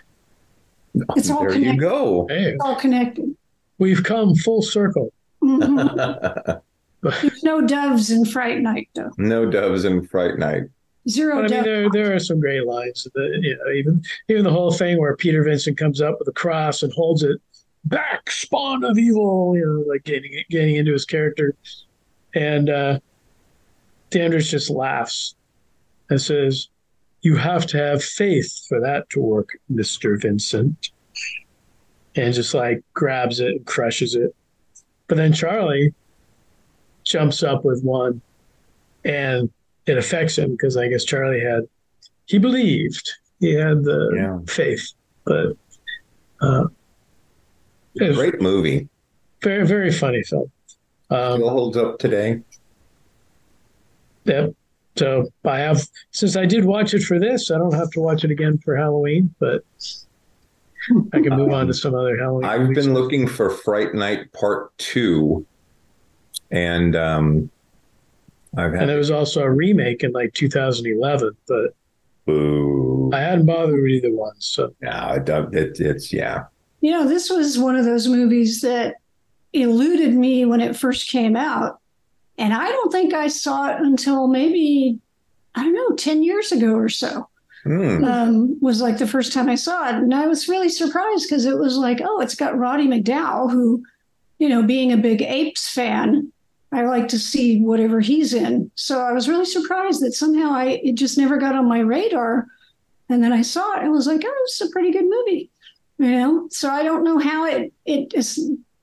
S5: It's all
S3: there
S5: connected.
S3: you go.
S4: Hey,
S5: All connected.
S4: we've come full circle.
S5: Mhm. There's no doves in Fright Night, though.
S3: no doves in Fright Night.
S5: Zero
S4: But I mean, there there are some great lines. That, you know, even even the whole thing where Peter Vincent comes up with a cross and holds it back, spawn of evil. You know, like getting getting into his character, and uh, Dandridge just laughs and says, "You have to have faith for that to work, Mister Vincent," and just like grabs it and crushes it. But then Charlie jumps up with one, and it affects him because I guess Charlie had he believed he had the
S3: Yeah.
S4: faith, but uh,
S3: Great movie.
S4: very very funny film. Um,
S3: Still holds up today.
S4: Yep. So I have since I did watch it for this, I don't have to watch it again for Halloween, but I can move on to some other Halloween.
S3: I've
S4: movies.
S3: been looking for Fright Night Part Two, and um, I've
S4: and
S3: had
S4: there was also a remake in like 2011, but
S3: boo.
S4: I hadn't bothered with either one. So
S3: No, it, don't- it, it's yeah.
S5: You know, this was one of those movies that eluded me when it first came out. And I don't think I saw it until maybe, I don't know, 10 years ago or so.
S3: Hmm.
S5: Um, was like the first time I saw it. And I was really surprised because it was like, oh, it's got Roddy McDowall, who, you know, being a big Apes fan, I like to see whatever he's in. So I was really surprised that somehow I it just never got on my radar. And then I saw it and was like, oh, it's a pretty good movie. You know? So I don't know how it it is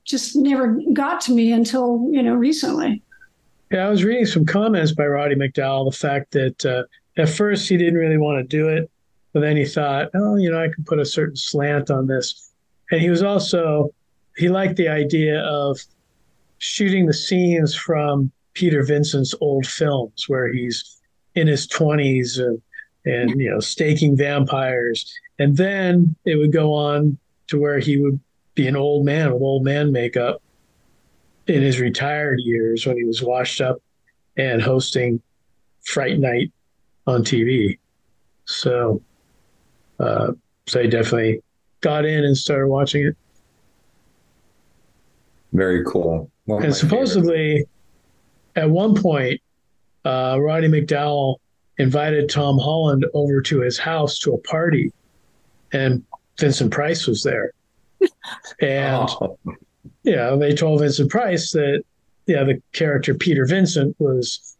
S5: just never got to me until, you know, recently.
S4: yeah, I was reading some comments by Roddy McDowall. The fact that uh, at first he didn't really want to do it, but then he thought, oh, you know, I can put a certain slant on this. And he was also he liked the idea of shooting the scenes from Peter Vincent's old films where he's in his 20s and and you know staking vampires and then it would go on to where he would be an old man with old man makeup in his retired years when he was washed up and hosting Fright Night on TV. So, uh, so I definitely got in and started watching it.
S3: Very cool. One
S4: and supposedly, at one point, uh, Roddy McDowall invited Tom Holland over to his house to a party, and Vincent Price was there. And
S3: Oh,
S4: yeah, they told Vincent Price that yeah, the character Peter Vincent was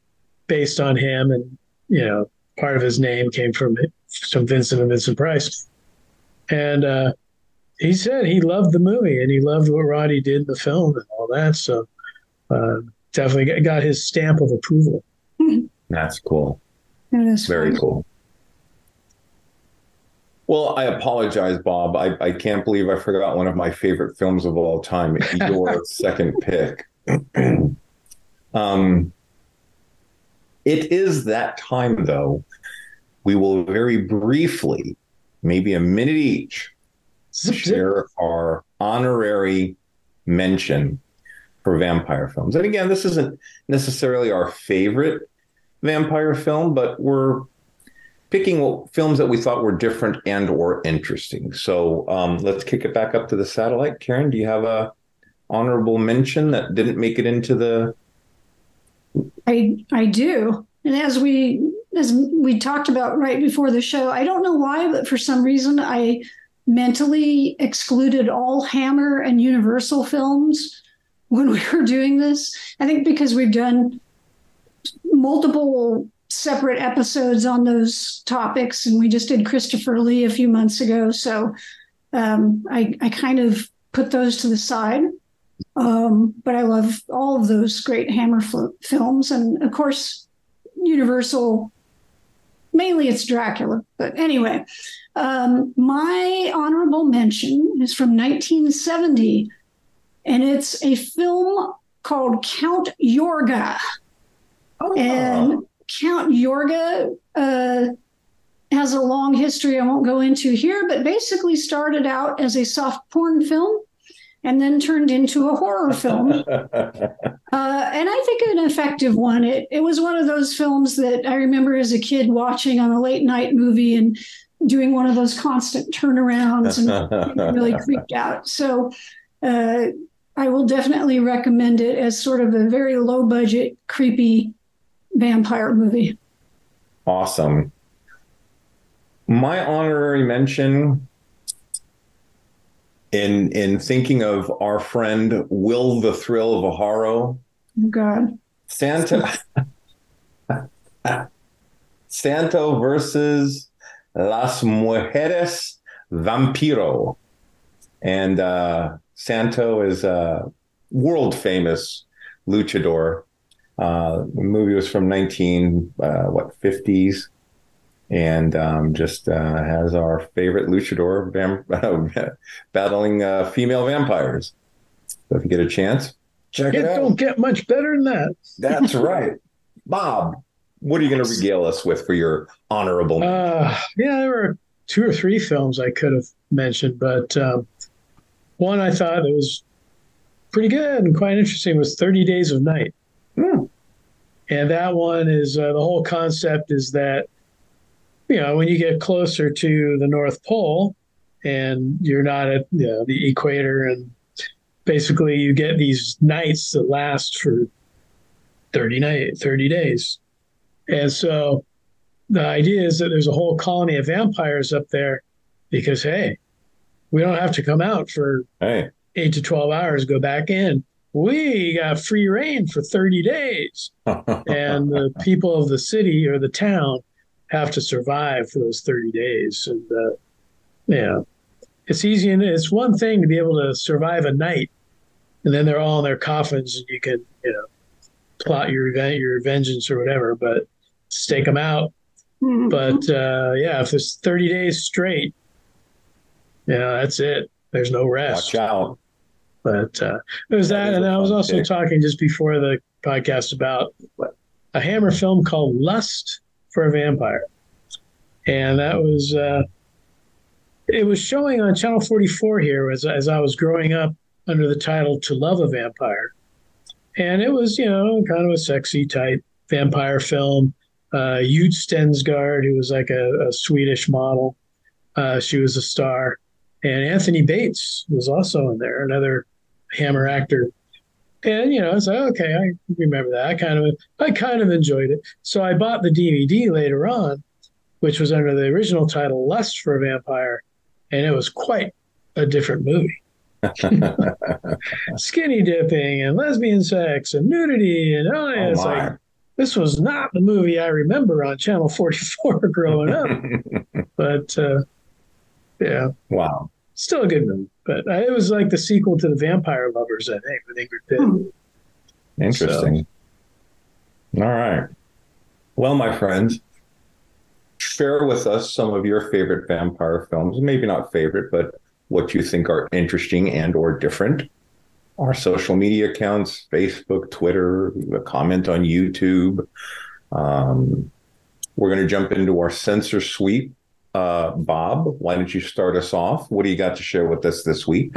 S4: based on him, and you know, part of his name came from from Vincent and Vincent Price. And uh, he said he loved the movie and he loved what Roddy did in the film and all that. So uh, definitely got- got his stamp of approval.
S3: that's cool.
S5: That is
S3: Very
S5: fun.
S3: cool. Well, I apologize, Bob. I, I can't believe I forgot one of my favorite films of all time. Your second pick. um, it is that time, though. We will very briefly, maybe a minute each, share our honorary mention for vampire films. And again, this isn't necessarily our favorite vampire film, but we're picking films that we thought were different and or interesting. So um, let's kick it back up to the satellite. Karen, do you have a honorable mention that didn't make it into the?
S5: I I do. And as we as we talked about right before the show, I don't know why, but for some reason I mentally excluded all Hammer and Universal films when we were doing this. I think because we've done multiple separate episodes on those topics, and we just did Christopher Lee a few months ago. So um, I I kind of put those to the side. Um, but I love all of those great Hammer fl- films, and of course, Universal. Mainly, it's Dracula, but anyway, um, my honorable mention is from 1970, and it's a film called Count Yorga. And Count Yorga uh, has a long history I won't go into here, but basically started out as a soft porn film and then turned into a horror film. Uh, and I think an effective one. It, it was one of those films that I remember as a kid watching on a late night movie and doing one of those constant turnarounds and really creeped out. So uh, I will definitely recommend it as sort of a very low budget, creepy vampire movie.
S3: Awesome. My honorary mention in in thinking of our friend Will the Thrill of Aharo,
S5: Oh, God.
S3: Santa Santo versus Las Mujeres Vampiro. And uh, Santo is a world famous luchador. Uh, the movie was from 19 uh, what 50s and um, just uh, has our favorite luchador vam- battling uh, female vampires. So if you get a chance, check
S4: It out.
S3: it out.
S4: don't get much better than that.
S3: That's right. Bob, what are you going to regale us with for your honorable?
S4: Uh, yeah, there were two or three films I could have mentioned, but um, one I thought that was pretty good and quite interesting was 30 Days of Night. And that one is uh, the whole concept is that, you know, when you get closer to the North Pole and you're not at you know, the equator, and basically you get these nights that last for 30, night, 30 days. And so the idea is that there's a whole colony of vampires up there because, hey, we don't have to come out for
S3: hey.
S4: eight to 12 hours, go back in. We got free rein for 30 days. and the people of the city or the town have to survive for those 30 days. And, uh, yeah, it's easy. And it's one thing to be able to survive a night and then they're all in their coffins and you can, you know, plot your event, your vengeance or whatever, but stake them out. But uh, yeah, if it's 30 days straight, yeah, that's it. There's no rest.
S3: Watch out.
S4: But uh, there was that. And I was also
S3: pick.
S4: talking just before the podcast about a Hammer film called Lust for a Vampire. And that was, uh, it was showing on Channel 44 here as, as I was growing up under the title To Love a Vampire. And it was, you know, kind of a sexy type vampire film. Uh, Yutte Stensgaard, who was like a, a Swedish model, uh, she was a star. And Anthony Bates was also in there, another Hammer actor. And you know, it's like okay, I remember that. I kind of, I kind of enjoyed it. So I bought the DVD later on, which was under the original title "Lust for a Vampire," and it was quite a different movie. Skinny dipping and lesbian sex and nudity and oh, yeah,
S3: Oh,
S4: it's like this was not the movie I remember on Channel 44 growing up. but uh, yeah,
S3: wow.
S4: still a good movie. But uh, it was like the sequel to The Vampire Lovers, I think, with Ingrid Pitt.
S3: Interesting. All right. Well, my friends, share with us some of your favorite vampire films. Maybe not favorite, but what you think are interesting and or different. Our social media accounts, Facebook, Twitter, a comment on YouTube. Um, we're going to jump into our Sensor Sweep. Uh, Bob, why don't you start us off? What do you got to share with us this week?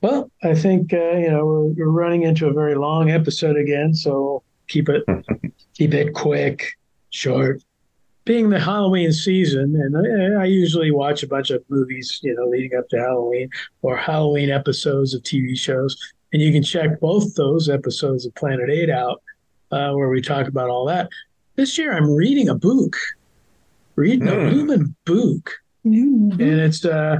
S4: Well, I think uh, you know we're, we're running into a very long episode again, so keep it keep it quick, short. Being the Halloween season, and I, I usually watch a bunch of movies, you know, leading up to Halloween or Halloween episodes of TV shows, and you can check both those episodes of Planet Eight out, uh, where we talk about all that. This year, I'm reading a book, reading a
S3: Hmm.
S4: human book. And it's uh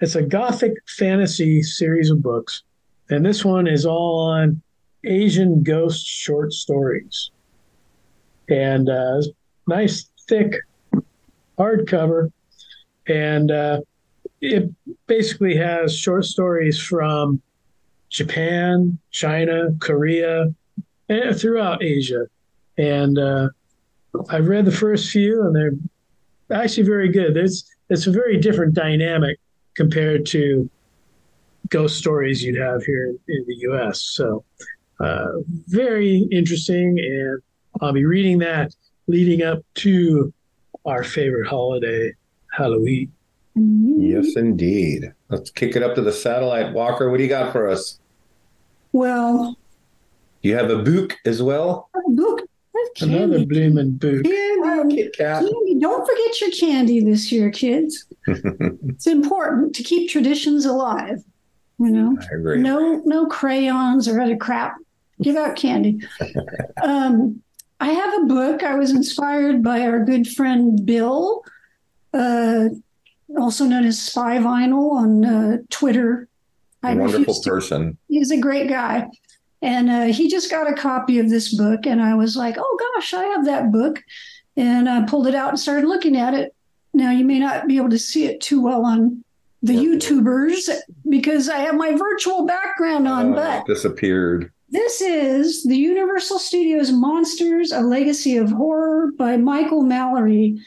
S4: it's a gothic fantasy series of books. And this one is all on asian ghost short stories. And uh nice thick hardcover. And uh it basically has short stories from japan china korea and throughout asia. And uh i've read the first few and they're actually very good. It's it's a very different dynamic compared to ghost stories you'd have here in, in the U.S. So uh, very interesting, and I'll be reading that leading up to our favorite holiday, Halloween.
S3: Yes, indeed. Let's kick it up to the satellite. Walker, what do you got for us?
S5: Well,
S3: you have a book as well?
S5: book.
S4: Another blooming book.
S5: Candy.
S3: Kit Kat.
S5: Candy. Don't forget your candy this year, kids. It's important to keep traditions alive. You know,
S3: I agree.
S5: no no crayons or other crap. Give out candy. um, I have a book. I was inspired by our good friend Bill, uh, also known as Spy Vinyl on uh, Twitter. I
S3: Wonderful
S5: refuse to-
S3: person.
S5: He's a great guy. And uh, he just got a copy of this book. And I was like, oh gosh, I have that book. And I pulled it out and started looking at it. Now, you may not be able to see it too well on the YouTubers because I have my virtual background on,
S3: Uh,
S5: but
S3: disappeared.
S5: this is the Universal Studios Monsters: A Legacy of Horror by Michael Mallory.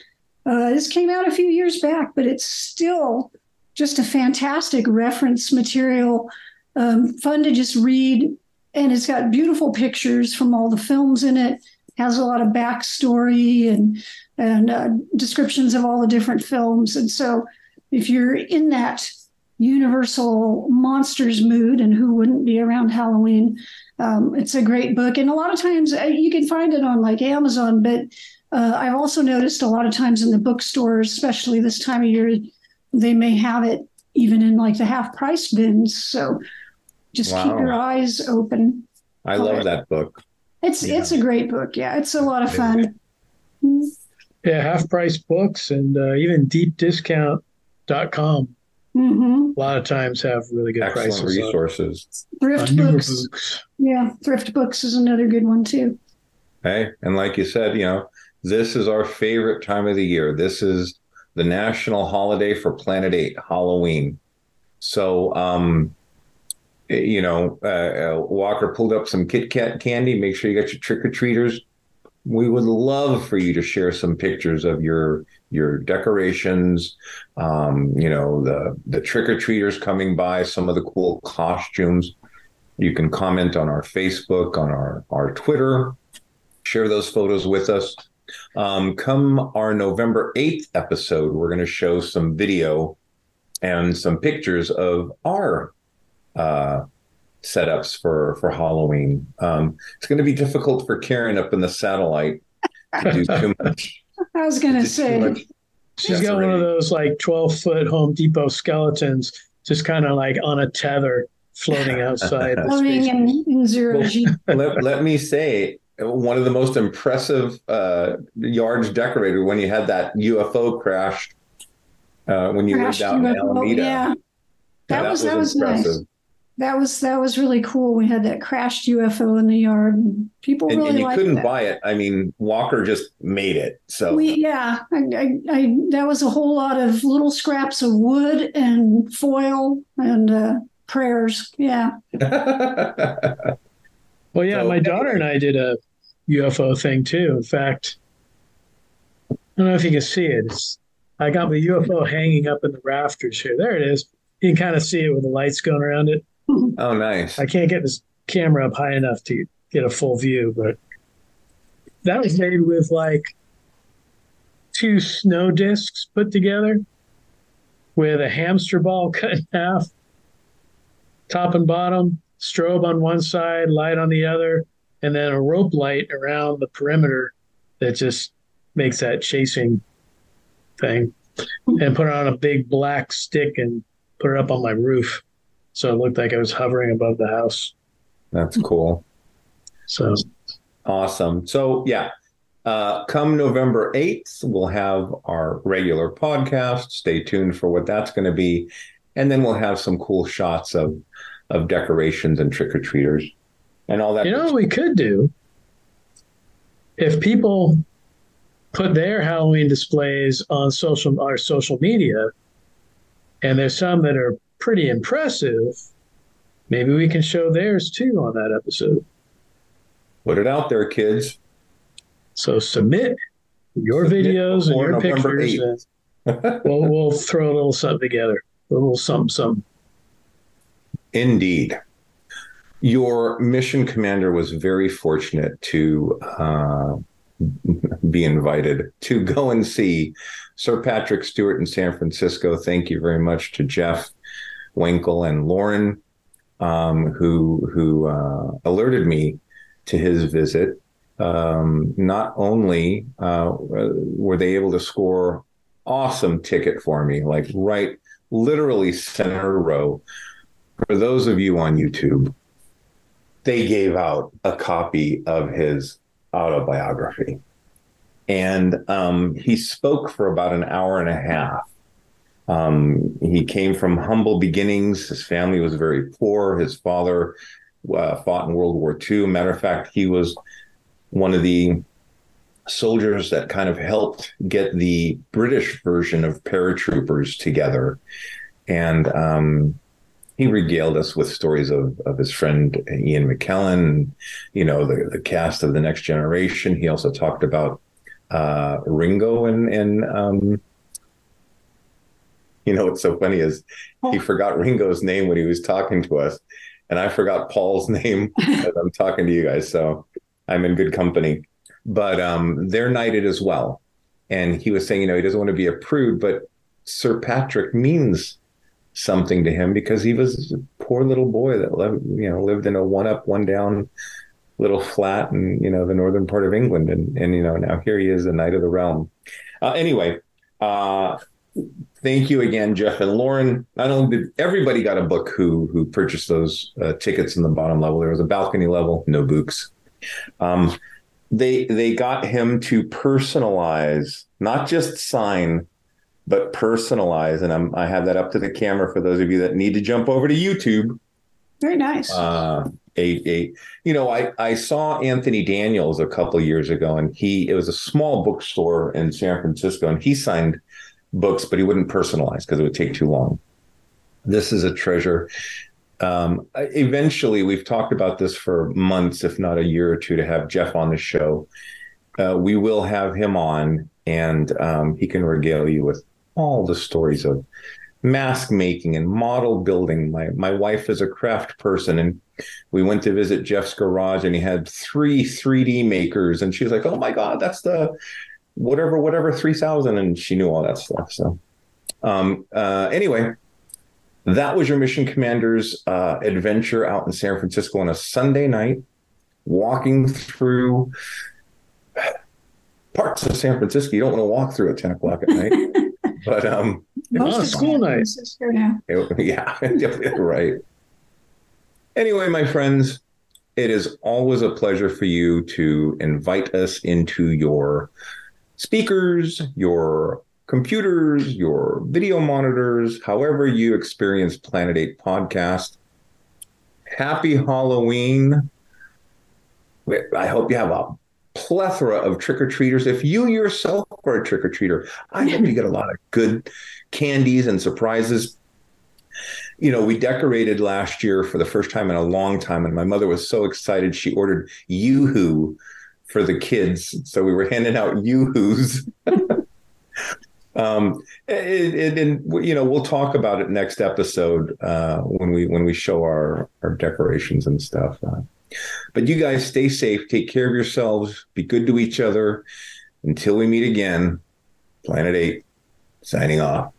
S5: Uh, this came out a few years back, but it's still just a fantastic reference material. Um, fun to just read, and it's got beautiful pictures from all the films in it. Has a lot of backstory and and uh, descriptions of all the different films, and so if you're in that universal monsters mood and who wouldn't be around halloween um, it's a great book. And a lot of times uh, you can find it on like amazon. But uh, i've also noticed a lot of times in the bookstores especially this time of year they may have it even in like the half price bins. So just keep your eyes open
S3: I love that book.
S5: it's it's a great book yeah it's a lot of fun.
S4: Yeah, half price books and uh, even deepdiscount.com.
S5: hmm
S4: A lot of times have really good
S3: Excellent
S4: prices. on-
S3: resources.
S5: thrift
S4: on
S5: books
S4: books.
S5: yeah thrift books is another good one too
S3: Hey, and like you said, you know, this is our favorite time of the year. This is the national holiday for Planet Eight, Halloween. So, um, you know, uh, uh, Walker pulled up some Kit Kat candy. Make sure you got your trick or treaters. We would love for you to share some pictures of your your decorations. Um, you know, the the trick or treaters coming by, some of the cool costumes. You can comment on our Facebook, on our our Twitter, share those photos with us. Um, come our November 8th episode, we're going to show some video and some pictures of our uh, setups for, for Halloween. Um, it's going to be difficult for Karen up in the satellite to do too much.
S5: i was going to
S3: to do too
S5: say
S4: She's got one of those like 12 foot Home Depot skeletons, just kind of like on a tether, floating outside.
S5: Floating in, in zero G.
S3: let, let me say one of the most impressive uh, yards decorated when you had that UFO crash uh, when you
S5: Crashed
S3: lived out in
S5: UFO,
S3: Alameda.
S5: Yeah, that, was that was nice. That was that was really cool. We had that crashed UFO in the yard. And people
S3: And,
S5: really
S3: and you
S5: liked
S3: couldn't
S5: that.
S3: buy it. I mean, Walker just made it. So
S5: We yeah, I, I, I that was a whole lot of little scraps of wood and foil and uh, prayers. Yeah,
S4: Well, yeah,
S3: So-
S4: my daughter and I did a UFO thing too. In fact, I don't know if you can see it. It's, I got my UFO hanging up in the rafters here. There it is. You can kind of see it with the lights going around it.
S3: oh, nice.
S4: I can't get this camera up high enough to get a full view, but that was made with like two snow discs put together with a hamster ball cut in half, top and bottom, strobe on one side, light on the other, and then a rope light around the perimeter that just makes that chasing thing. And put it on a big black stick and put it up on my roof. So it looked like I was hovering above the house.
S3: That's cool.
S4: So
S3: Awesome. So, yeah, uh, come November 8th, we'll have our regular podcast. Stay tuned for what that's going to be. And then we'll have some cool shots of, of decorations and trick or treaters and all that.
S4: You know what we could do? If people put their Halloween displays on social our social media, and there's some that are pretty impressive, maybe we can show theirs too on that episode.
S3: Put it out there, kids.
S4: So submit your
S3: Submit
S4: videos and your
S3: November
S4: pictures, and we'll we'll throw a little something together, a little something something.
S3: Indeed. Your mission commander was very fortunate to uh, be invited to go and see Sir Patrick Stewart in San Francisco. Thank you very much to Jeff Winkle and Lauren, um, who who uh, alerted me to his visit. Um, not only uh, were they able to score awesome ticket for me, like right, literally center row. For those of you on YouTube, they gave out a copy of his autobiography. And um, he spoke for about an hour and a half. Um, he came from humble beginnings. His family was very poor. His father uh, fought in World War II. Matter of fact, he was one of the soldiers that kind of helped get the British version of paratroopers together. And um, he regaled us with stories of, of his friend Ian McKellen, you know, the, the cast of The Next Generation. He also talked about uh, Ringo and, and um, you know, what's so funny is he forgot Ringo's name when he was talking to us. And I forgot Paul's name as I'm talking to you guys. So I'm in good company. But um, they're knighted as well. And he was saying, you know, he doesn't want to be a prude, but Sir Patrick means something to him because he was a poor little boy that lived, you know, lived in a one up, one down little flat in, you know, the northern part of England. And, and you know, now here he is, the knight of the realm. Uh, anyway, uh, thank you again, Jeff and Lauren. Not only did everybody got a book who who purchased those uh, tickets in the bottom level, there was a balcony level, no books. Um, they they got him to personalize, not just sign, but personalize. And I'm I have that up to the camera for those of you that need to jump over to YouTube.
S5: Very nice.
S3: Uh, a, a you know I I saw Anthony Daniels a couple years ago, and he it was a small bookstore in San Francisco, and he signed books, but he wouldn't personalize because it would take too long. This is a treasure. Um, eventually, we've talked about this for months, if not a year or two, to have Jeff on the show. Uh, we will have him on, and um, he can regale you with all the stories of mask making and model building. My my wife is a craft person, and we went to visit Jeff's garage, and he had three 3D makers, and she's like, "Oh my god, that's the whatever whatever 3000," and she knew all that stuff. So, um, uh, anyway, that was your mission commander's uh, adventure out in San Francisco on a Sunday night, walking through parts of San Francisco you don't want to walk through at 10 o'clock at night. but um,
S4: Most of school night.
S5: Now.
S3: it- yeah, right. Anyway, my friends, it is always a pleasure for you to invite us into your speakers, your computers, your video monitors, however you experience Planet 8 podcast. Happy Halloween. I hope you have a plethora of trick or treaters. If you yourself are a trick or treater, I hope you get a lot of good candies and surprises. You know, we decorated last year for the first time in a long time, and my mother was so excited she ordered Yoo-Hoo for the kids. So we were handing out Yoo-Hoos. um, and, and, you know, we'll talk about it next episode uh, when we when we show our our decorations and stuff. Uh, but you guys stay safe, take care of yourselves, be good to each other. Until we meet again, Planet 8 signing off.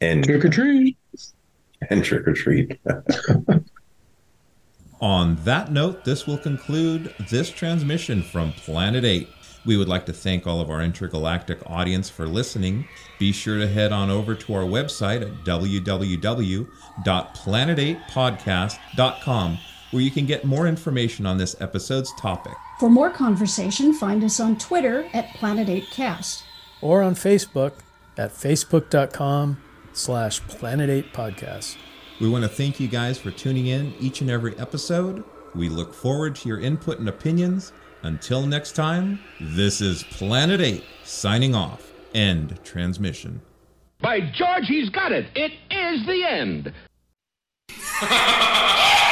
S3: And
S4: trick or treat.
S3: And trick or treat.
S2: On that note, this will conclude this transmission from Planet 8. We would like to thank all of our intergalactic audience for listening. Be sure to head on over to our website at www.planet8podcast.com where you can get more information on this episode's topic.
S5: For more conversation, find us on Twitter at Planet8Cast.
S6: Or on Facebook at facebook.com slash planet8podcast.
S2: We want to thank you guys for tuning in each and every episode. We look forward to your input and opinions. Until next time, this is Planet 8 signing off. End transmission.
S7: By George, he's got it. It is the end.